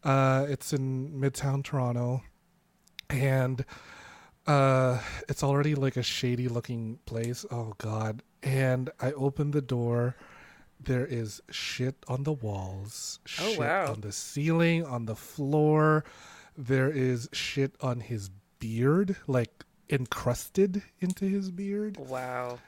Uh, it's in Midtown Toronto, and uh, it's already like a shady looking place. Oh God! And I opened the door. There is shit on the walls. Oh, shit wow. On the ceiling, on the floor. There is shit on his beard, like encrusted into his beard. Wow.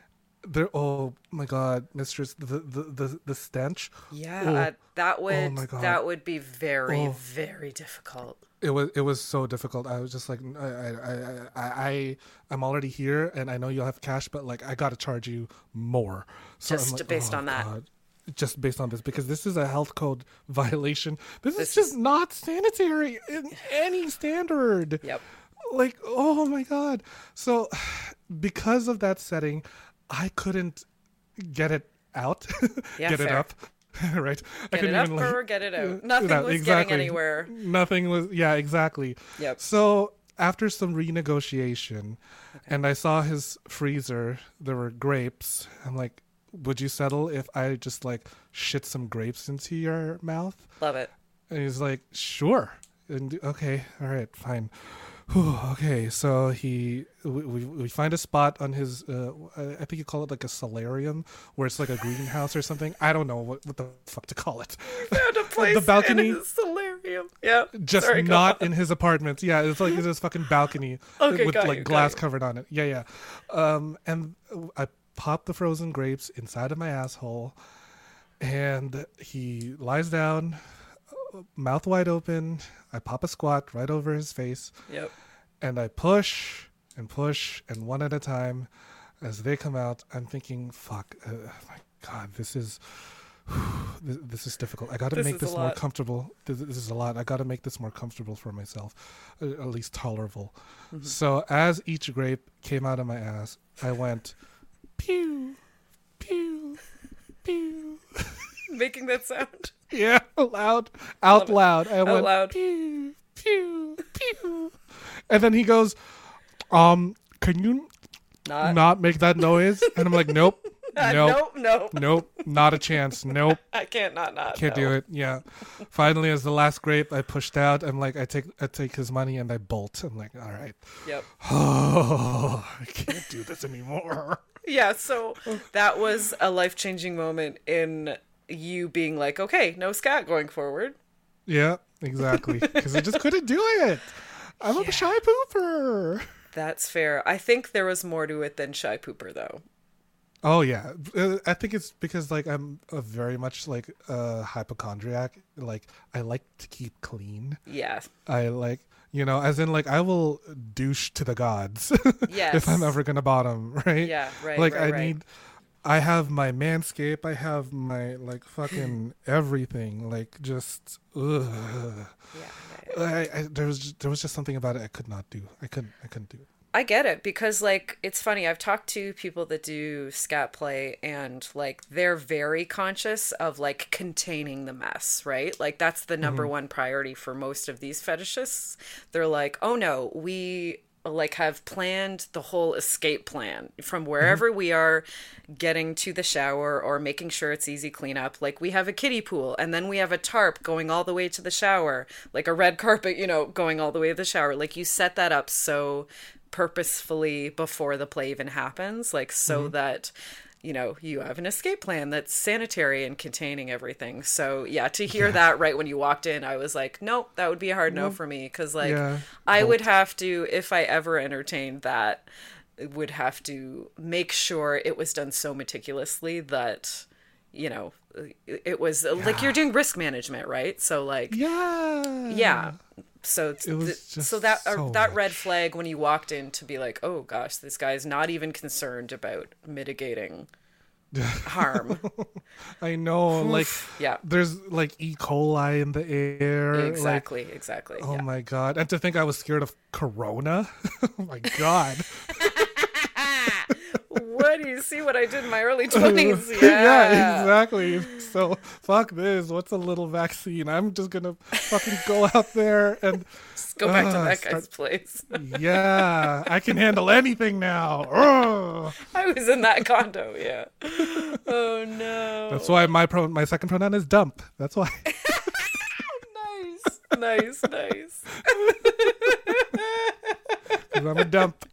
There. Oh my God, mistress! The the the, the stench. Yeah, oh. that oh would my God. that would be very Oh. very difficult. it was it was so difficult. I was just like, I I I I, I'm already here, and I know you'll have cash, but like I got to charge you more. So Just like, based oh, on that. God. Just based on this, because this is a health code violation. This, This is just is- not sanitary in any standard. Yep. Like, oh my god. So, because of that setting, I couldn't get it out, Yeah, get it up, right? I Get it up or get it out. Nothing no, was getting anywhere. Nothing was. Yeah, exactly. Yep. So after some renegotiation, and I saw his freezer, there were grapes. I'm like, would you settle if I just like shit some grapes into your mouth? Love it. And he's like, sure. And okay, all right, fine. Whew, okay, so he we, we we find a spot on his uh, I think you call it like a solarium where it's like a greenhouse or something. I don't know what, what the fuck to call it. Found a place balcony- in his solarium. Yeah. Just Sorry, not in his apartment. Yeah, it's like it's this fucking balcony Okay, with like you, glass covered on it. Yeah, yeah. Um, and I pop the frozen grapes inside of my asshole, and he lies down, mouth wide open. I pop a squat right over his face, Yep. and I push and push, and one at a time, as they come out, I'm thinking, "Fuck, uh, my God, this is." This, this is difficult. I got to make this more comfortable. This, this is a lot. I got to make this more comfortable for myself, uh, at least tolerable. Mm-hmm. So as each grape came out of my ass, I went pew, pew, pew. Making that sound. Yeah, loud, out loud. I went loud. pew, pew, pew. And then he goes, um, can you Not. not make that noise? And I'm like, nope, Uh, nope, nope. No. nope, not a chance. Nope. I can't not not. Can't no. do it. Yeah. Finally, as the last grape, I pushed out. I'm like, I take, I take his money and I bolt. I'm like, all right. Yep. Oh, I can't do this anymore. Yeah, so that was a life changing moment in you being like, okay, no scat going forward. Yeah, exactly. Because I just couldn't do it. I'm a shy pooper. That's fair. I think there was more to it than shy pooper though. Oh yeah, Uh, I think it's because like I'm a very much like a hypochondriac. Like I like to keep clean. Yeah. I like you know, as in like I will douche to the gods Yes. if I'm ever gonna bottom, right? Yeah, right, Like right, I right. need. I have my manscape. I have my like fucking everything. Like just ugh. Yeah. I, I, there was there was just something about it I could not do. I couldn't I couldn't do it. I get it because like it's funny. I've talked to people that do scat play and like they're very conscious of like containing the mess, right? Like that's the number mm-hmm. one priority for most of these fetishists. They're like, "Oh no, we like have planned the whole escape plan from mm-hmm. wherever we are getting to the shower or making sure it's easy cleanup. Like we have a kiddie pool and then we have a tarp going all the way to the shower like a red carpet you know going all the way to the shower. Like you set that up so purposefully before the play even happens like so mm-hmm. that you know you have an escape plan that's sanitary and containing everything. So yeah to hear that right when you walked in i was like nope that would be a hard no for me. Because like Yeah. i would have to if i ever entertained that would have to make sure it was done so meticulously that you know it was like you're doing risk management right? So like Yeah. yeah so it's It was th- just so that uh, that red flag when you walked in to be like oh gosh this guy's not even concerned about mitigating harm I know. Like yeah there's like E. coli in the air. like, exactly exactly oh yeah. my god! And to think I was scared of corona. oh my god. what do you see what i did in my early 20s yeah, yeah, exactly. So fuck this. What's a little vaccine? I'm just gonna fucking go out there and Just go back to uh, that start- guy's place yeah, I can handle anything now. I was in that condo yeah oh no That's why my pro my second pronoun is dump. That's why. nice nice nice 'Cause I'm a dump.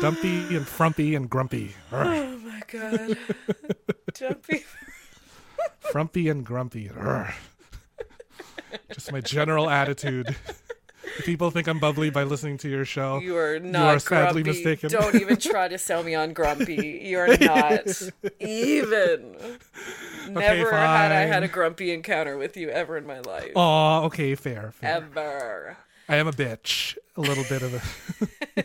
Dumpy and frumpy and grumpy. Ugh. oh my god jumpy Frumpy and grumpy. Ugh. Just my general attitude. People think I'm bubbly by listening to your show, You are not you are sadly grumpy. mistaken. Don't even try to sell me on grumpy. You're not even. Never had I had a grumpy encounter with you ever in my life. oh, okay, fair, fair. Ever. I am a bitch. A little bit of. A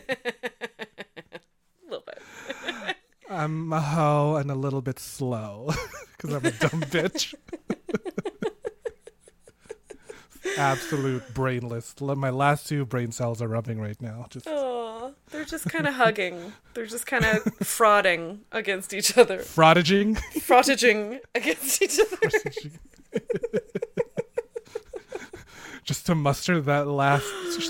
little bit. I'm a hoe and a little bit slow because I'm a dumb bitch. Absolute brainless. My last two brain cells are rubbing right now. Just Oh, they're just kind of hugging. They're just kind of frotting against each other. Frottaging. Frottaging against each other. Just to muster that last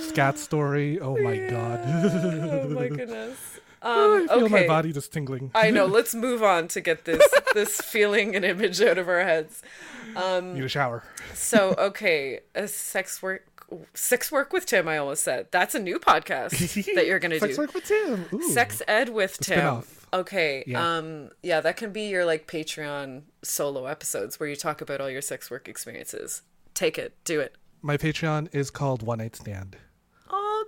scat story. Oh my god. oh my goodness. I Um, feel my body just tingling. I know. Let's move on to get this this feeling and image out of our heads. Um, Need a shower. So, okay, a sex work sex work with Tim. I almost said that's a new podcast that you're gonna Sex do. Sex work with Tim. Ooh. Sex ed with Tim. spin-off. Okay. Yeah. Um. Yeah, that can be your like Patreon solo episodes where you talk about all your sex work experiences. Take it. Do it. My Patreon is called One Night Stand.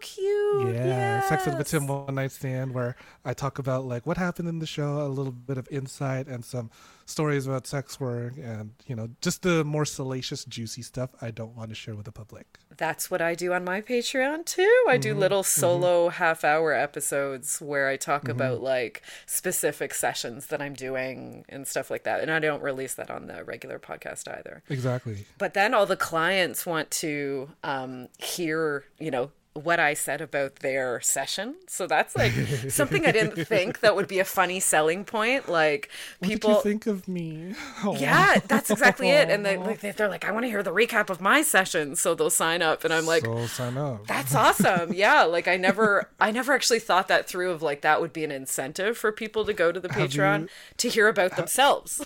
Cute. Yeah, Sex with Tim yes. One Night Stand, where I talk about like what happened in the show, a little bit of insight, and some stories about sex work, and you know, just the more salacious, juicy stuff I don't want to share with the public. That's what I do on my Patreon too. I Mm-hmm, do little solo half hour episodes where I talk Mm-hmm. about like specific sessions that I'm doing and stuff like that. And I don't release that on the regular podcast either. Exactly. But then all the clients want to um, hear, you know, what I said about their session. So that's like something I didn't think that would be a funny selling point. Like What people think of me? Oh. yeah, that's exactly it. And they like they're like, I want to hear the recap of my session, so they'll sign up. And I'm like, so sign up. that's awesome. Yeah, like I never, I never actually thought that through. Of like that would be an incentive for people to go to the Have Patreon you- to hear about themselves.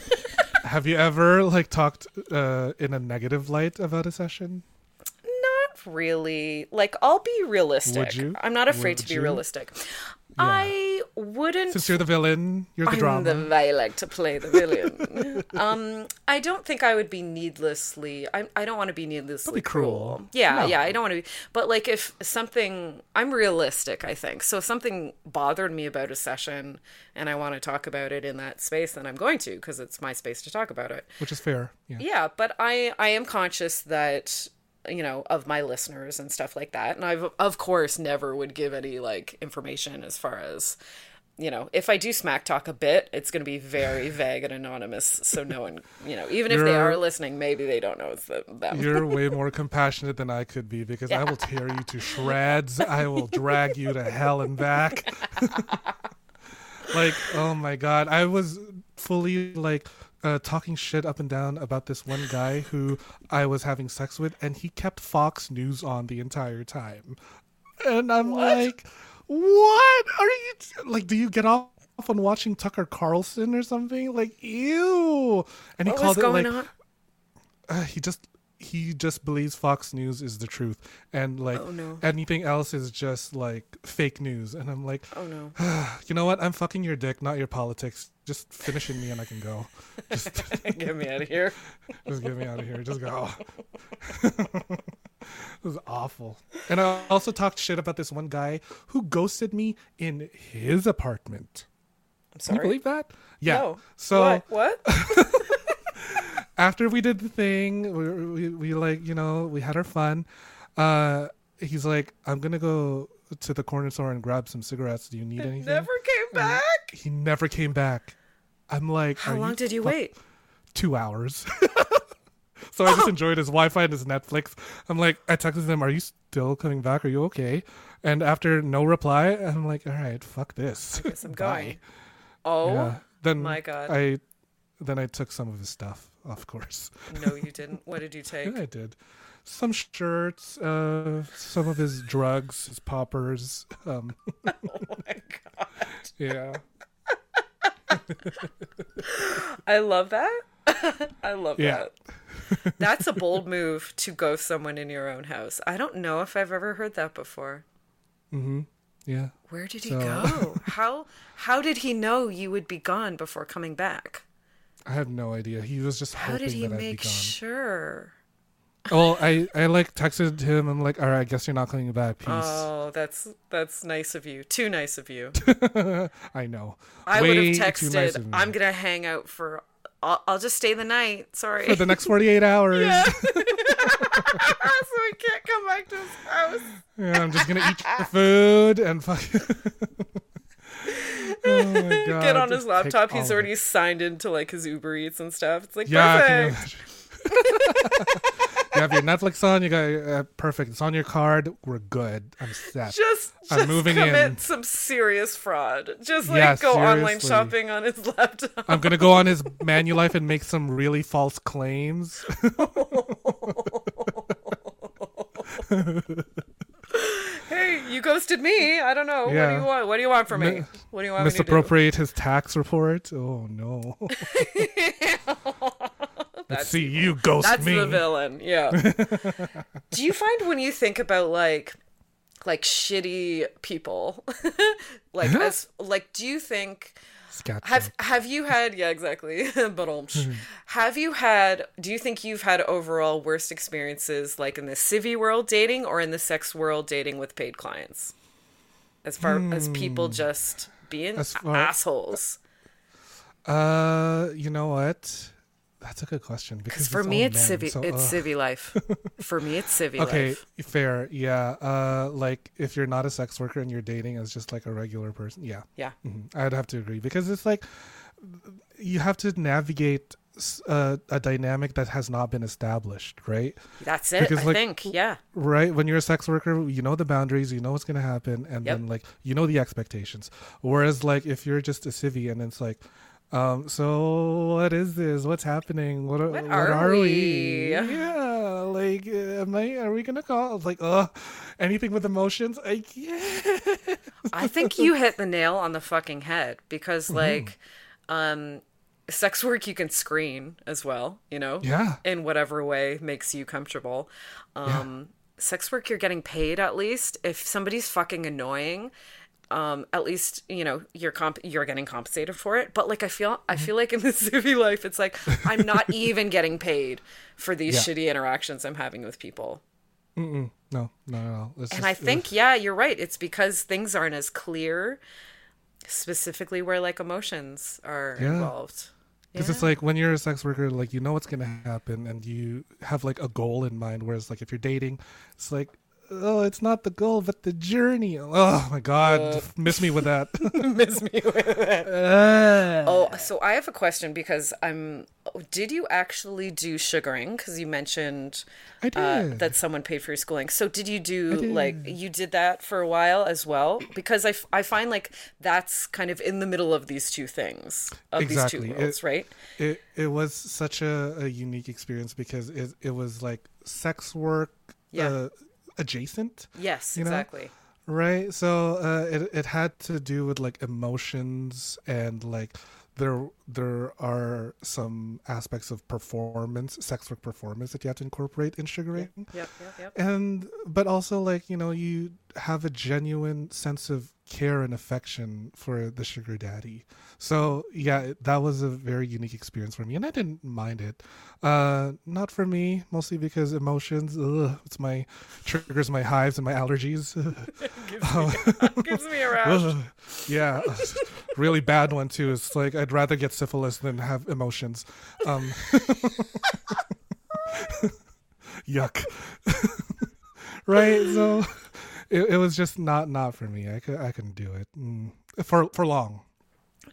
Have you ever like talked uh, in a negative light about a session? Really. Like I'll be realistic. Would? I'm not afraid to be you? realistic. I wouldn't. Since you're the villain, you're the I'm drama. the I like to play the villain. um, I don't think I would be needlessly. I I don't want to be needlessly be cruel. Yeah, No. yeah. I don't want to be. But like, if something, I'm realistic. I think so. If something bothered me about a session, and I want to talk about it in that space, then I'm going to because it's my space to talk about it. Which is fair. Yeah. Yeah, but I I am conscious that you know of my listeners and stuff like that, and I've of course never would give any like information as far as you know if I do smack talk a bit, it's going to be very vague and anonymous, so no one you know even if they You're- are listening, maybe they don't know it's the, them. You're way more compassionate than I could be because I will tear you to shreds. I will drag you to hell and back. like, oh my god, I was fully like uh, talking shit up and down about this one guy who I was having sex with, and he kept Fox News on the entire time, and I'm like, what are you t- like? Do you get off? on watching Tucker Carlson or something like ew and he what called it going like on? uh, he just he just believes Fox News is the truth, and like Oh, no. anything else is just like fake news. And I'm like, Oh no. you know what? I'm fucking your dick, not your politics. Just finishing me, and I can go. Just, Get me out of here. just get me out of here. Just go. it was awful. And I also talked shit about this one guy who ghosted me in his apartment. I'm Can you sorry. believe that? Yeah. No. So what? What? After we did the thing, we, we, we like, you know, we had our fun. Uh, he's like, I'm going to go to the corner store and grab some cigarettes. Do you need anything? Never came back. He never came back. I'm like, How "Are long did you fuck- wait? Two hours. so I just enjoyed his Wi Fi and his Netflix. I'm like, I texted him, Are you still coming back? Are you okay? And after no reply, I'm like, All right, fuck this. Guess I'm going. Oh Yeah. Then my God. I then I took some of his stuff, of course. no, you didn't. What did you take? Yeah, I did. Some shirts, uh, some of his drugs, his poppers. Um, Oh my god. yeah. I love that. I love Yeah. that. That's a bold move to ghost someone in your own house. I don't know if I've ever heard that before. Mm-hmm. Yeah. Where did he So- go? How how did he know you would be gone before coming back? I have no idea. He was just How hoping did he that I'd be make gone. sure? well, I, I like texted him. I'm like, all right, I guess you're not coming back. Peace. Oh, that's that's nice of you. Too nice of you. I know. I would have texted. nice. I'm gonna hang out for. I'll, I'll just stay the night. Sorry. for the next 48 hours. So we can't come back to his house. Yeah, I'm just gonna eat your food and fuck. Oh my god! Get on his laptop. He's already signed into like his Uber Eats and stuff. It's like Yeah. Perfect. You have your Netflix on. You got uh, perfect. It's on your card. We're good. I'm set. Just, I'm just moving commit in. some serious fraud. Just like Yeah, go online shopping on his laptop. I'm gonna go on his Manulife and make some really false claims. You ghosted me. I don't know. What do you want? What do you want from me? What do you want me to do? Misappropriate his tax report. Oh no. Let's see you ghost That's me. That's the villain. Yeah. do you find when you think about like like shitty people like as like do you think Have have you had yeah exactly but Mm-hmm. have you had do you think you've had overall worst experiences like in the civvy world dating or in the sex world dating with paid clients as far as people just being Hmm. As far- assholes Uh, you know what? That's a good question because for me it's men, civvy so, it's uh, civvy life for me it's civvy Okay, life Okay, fair. Yeah. Uh, like if you're not a sex worker and you're dating as just like a regular person, yeah, yeah Mhm. I'd have to agree because it's like you have to navigate a, a, dynamic that has not been established, right? that's it Because, i like, think yeah Right. When you're a sex worker, you know the boundaries, you know what's gonna happen, and Yep. then like you know the expectations. Whereas like if you're just a civvy and it's like. Um. So what is this? What's happening? What, what, are are, we? we? Yeah. Like, am I? Are we gonna call? Like, uh, anything with emotions? I can't. I think you hit the nail on the fucking head because Mm-hmm. like um sex work you can screen as well, you know? Yeah. In whatever way makes you comfortable. Um sex work you're getting paid at least. If somebody's fucking annoying, um at least, you know, you're comp- you're getting compensated for it. But like I feel Mm-hmm. I feel like in the civvy life it's like I'm not even getting paid for these Yeah. shitty interactions I'm having with people. Mm-mm. No, no, no. And just- I think, yeah, you're right. It's because things aren't as clear, specifically where like emotions are Yeah. involved. Because it's like when you're a sex worker, like you know what's gonna happen, and you have like a goal in mind. Whereas like if you're dating, it's like, oh, it's not the goal, but the journey. Oh my god, miss me with that. Miss me with it. Uh, Oh, so I have a question because I'm. Did you actually do sugaring? Because you mentioned I uh, that someone paid for your schooling. So did you do did. like you did that for a while as well? Because I, f- I find like that's kind of in the middle of these two things of Exactly. these two worlds, right? it it was such a, a unique experience because it it was like sex work Yeah. uh, adjacent. Yes, you know? exactly. Right. So uh, it it had to do with like emotions and like there there are some aspects of performance, sex work performance that you have to incorporate in sugaring. Yep, yep, yep. And but also like, you know, you have a genuine sense of care and affection for the sugar daddy. So yeah, that was a very unique experience for me and I didn't mind it. Uh not for me, mostly because emotions, ugh, it's my triggers my hives and my allergies. Gives me a rash. Yeah, really bad one too. It's like I'd rather get syphilis than have emotions. Um, yuck. right. So it, it was just not not for me. I could I couldn't do it mm. for for long.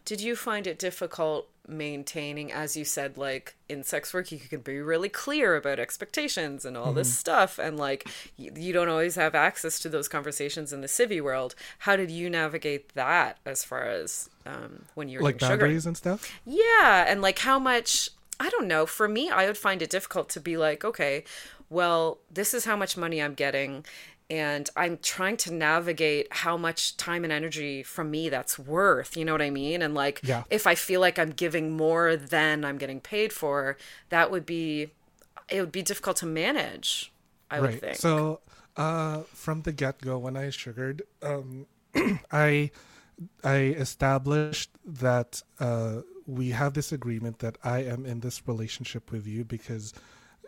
Did you find it difficult maintaining, as you said, like in sex work, you can be really clear about expectations and all Mm-hmm. this stuff, and like you, you don't always have access to those conversations in the civvy world. How did you navigate that as far as um, when you're Like doing sugar? boundaries and stuff. Yeah, and like how much I don't know. For me, I would find it difficult to be like, okay, well, this is how much money I'm getting and I'm trying to navigate how much time and energy from me that's worth, you know what I mean? And like Yeah. if I feel like I'm giving more than I'm getting paid for, that would be it would be difficult to manage, I would think. So uh, from the get go, when I sugared, um, I I established that uh, we have this agreement that I am in this relationship with you because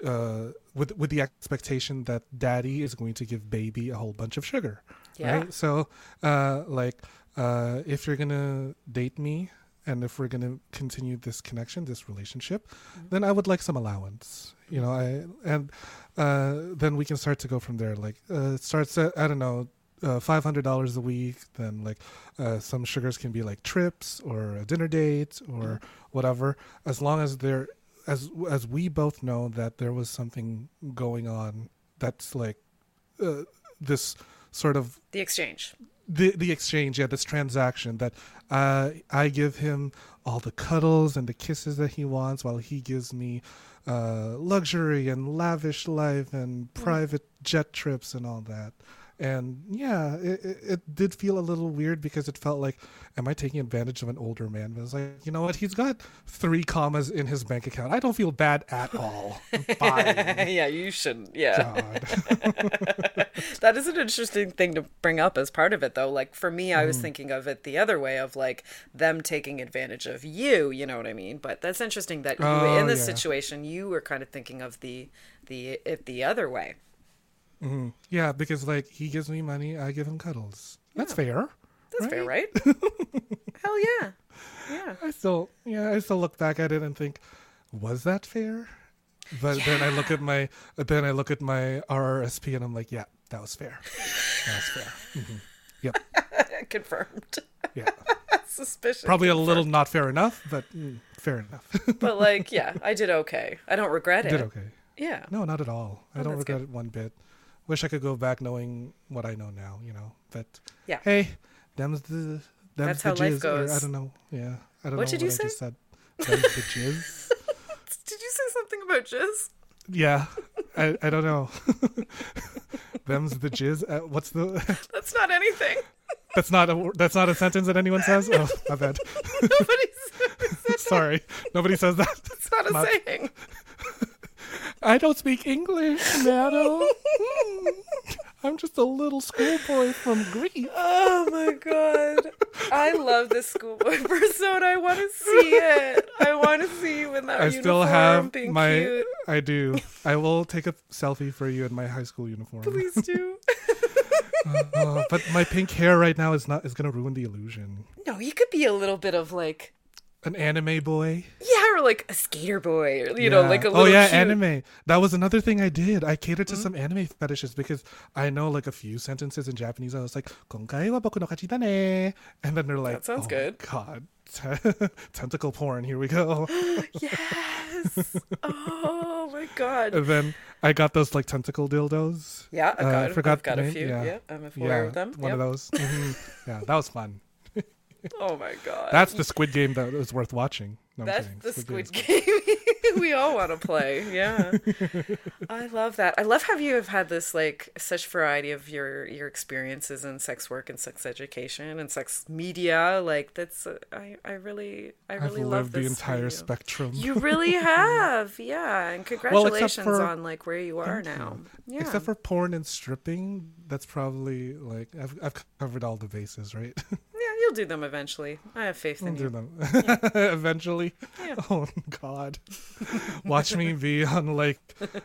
uh, with with the expectation that daddy is going to give baby a whole bunch of sugar. Yeah. Right. So uh, like uh, if you're gonna date me and if we're gonna continue this connection, this relationship, then I would like some allowance. You know, I and uh, then we can start to go from there. Like uh, it starts at I don't know. Uh, five hundred dollars a week. Then, like uh, some sugars can be like trips or a dinner date or whatever. As long as they're as as we both know that there was something going on that's like uh, this sort of The exchange. the the exchange, yeah, this transaction that uh, I give him all the cuddles and the kisses that he wants, while he gives me uh, luxury and lavish life and private jet trips and all that. And yeah, it, it, did feel a little weird because it felt like, am I taking advantage of an older man? But it's like, you know what? He's got three commas in his bank account. I don't feel bad at all. Yeah, you shouldn't. Yeah. That is an interesting thing to bring up as part of it, though. Like, for me, I Mm. was thinking of it the other way of like them taking advantage of you, you know what I mean? But that's interesting that you, Oh, in this yeah. situation, you were kind of thinking of the, the, it the other way. Yeah, because like he gives me money, I give him cuddles. That's fair. That's fair, right? Hell yeah. Yeah. I still, yeah, I still look back at it and think, was that fair? But then I look at my, then I look at my RRSP and I'm like, yeah, that was fair. That was fair. hmm Yep. Confirmed. Yeah. Suspicious. Probably a little not fair enough, but mm, fair enough. But like, yeah, I did okay. I don't regret it. Did okay. Yeah. No, not at all. I Oh, don't regret good. it one bit. Wish I could go back knowing what I know now, you know. But Yeah. hey, them's the them's That's the how life jizz, or goes. I don't know. Yeah. I don't What know did you I say? just said. Them's the jizz. Did you say something about jizz? Yeah, I, I don't know. Them's the jizz. Uh, what's the? That's not anything. That's not a. That's not a sentence that anyone says. Oh, my bad. Nobody says Sorry, nobody says that. it's not a saying. I don't speak English, madam. Hmm. I'm just a little schoolboy from Greece. Oh my god. I love this schoolboy persona. I want to see it. I want to see you in that I uniform still have my. cute. I do. I will take a selfie for you in my high school uniform. Please do. Uh, but my pink hair right now is not is gonna ruin the illusion. no, you could be a little bit of like An anime boy. yeah, or like a skater boy, or you know, like a little. oh yeah, cute- Mm-hmm. anime. That was another thing I did. I catered to some anime fetishes because I know like a few sentences in Japanese. I was like, "Konkai wa boku no kachi da ne," and then they're like, That sounds "Oh good." God, tentacle porn. Here we go. Yes. Oh my god. and then I got those like tentacle dildos. Yeah, I've Uh, got, I forgot I've got a few. Yeah. Yeah, I'm aware Yeah, of them. one of Yep. those. Mhm. Yeah, that was fun. Oh my god. That's the Squid Game that was worth watching. No, That's the Game's Squid Game we all want to play. Yeah, I love that. I love how you have had this like such variety of your your experiences in sex work and sex education and sex media. Like that's uh, I I really I I've really love lived the entire you. spectrum. You really have, yeah, and congratulations for- on like where you are Thank you. now. Yeah, Except for porn and stripping, that's probably like I've I've covered all the bases, right? yeah, you'll do them eventually. I have faith I'll in do you. them eventually. Yeah. Oh God, watch me be on like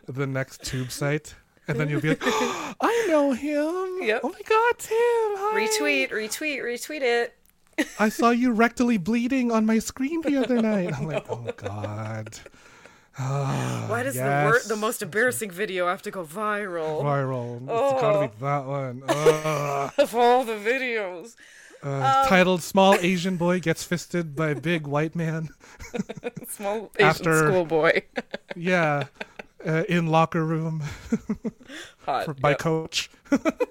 the next tube site, and then you'll be like, I know him. Yep. Oh my God, Tim. Hi. Retweet, retweet, retweet it. I saw you rectally bleeding on my screen the other night. I'm like, oh God. Ah, Why does the wor- the most embarrassing video have to go viral? viral? It's Oh. gotta be that one. Of all the videos. Uh, titled "Small Asian Boy Gets Fisted by Big White Man." Small Asian After- schoolboy. Yeah, uh, in locker room Hot. for, by Yep. coach.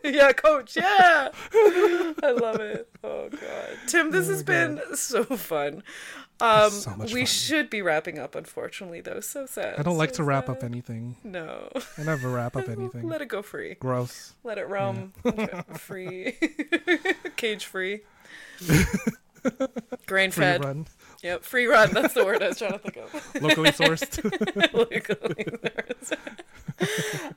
yeah, coach. Yeah. I love it. Oh god. Tim, this has been so fun. Um so much we fun. should be wrapping up unfortunately though. So sad. I don't like so to wrap up anything. No. I never wrap up anything. Let it go free. Gross. Let it roam. Okay, free. Cage free. Grain Free fed. run, Yep, free run. That's the word I was trying to think of. locally sourced. Legally theirs.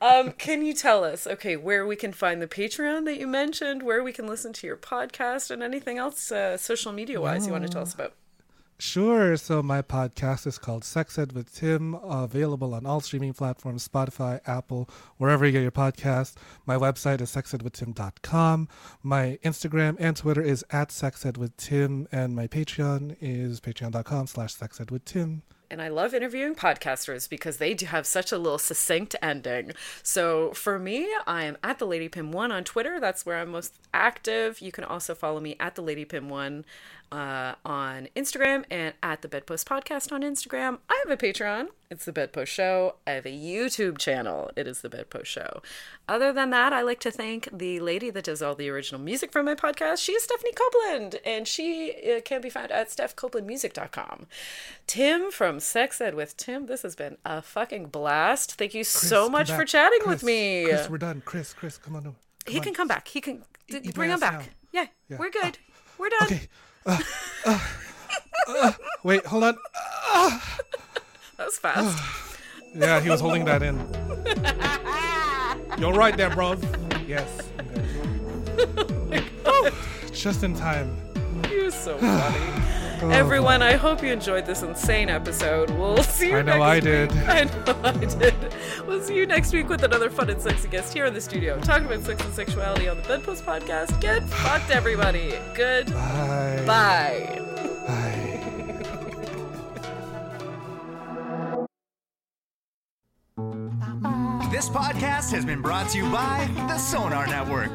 um, can you tell us, okay, where we can find the Patreon that you mentioned, where we can listen to your podcast, and anything else uh, social media wise you want to tell us about? Sure. So my podcast is called Sex Ed with Tim, available on all streaming platforms, Spotify, Apple, wherever you get your podcast. My website is sexedwithtim.com. My Instagram and Twitter is at sexedwithtim, and my Patreon is patreon.com slash sexedwithtim. And I love interviewing podcasters because they do have such a little succinct ending. So for me, I am at the Lady Pym One on Twitter. That's where I'm most active. You can also follow me at the Lady Pym One uh, on Instagram and at the Bedpost Podcast on Instagram. I have a Patreon. It's the Bedpost Show. I have a YouTube channel. It is the Bedpost Show. Other than that, I like to thank the lady that does all the original music for my podcast. She is Stephanie Copeland, and she uh, can be found at stephcopelandmusic.com. Tim from Sex Ed with Tim, this has been a fucking blast. Thank you Chris, so much for chatting Chris, with me. Chris, we're done. Chris, Chris, come on over. he can come back. He can d- bring him back. Yeah, Yeah. we're good. we're done. Okay. Uh, uh, uh, wait, hold on. That was fast. Yeah, he was holding that in. You're right there, bro. Yes. I'm. Oh, just in time. You're so funny. Oh, Everyone, I hope you enjoyed this insane episode. We'll see you I know next I week. did. I know I did. We'll see you next week with another fun and sexy guest here in the studio, talking about sex and sexuality on the Bedpost Podcast. Get fucked, everybody. Good. Bye. Bye. Bye. This podcast has been brought to you by the Sonar Network.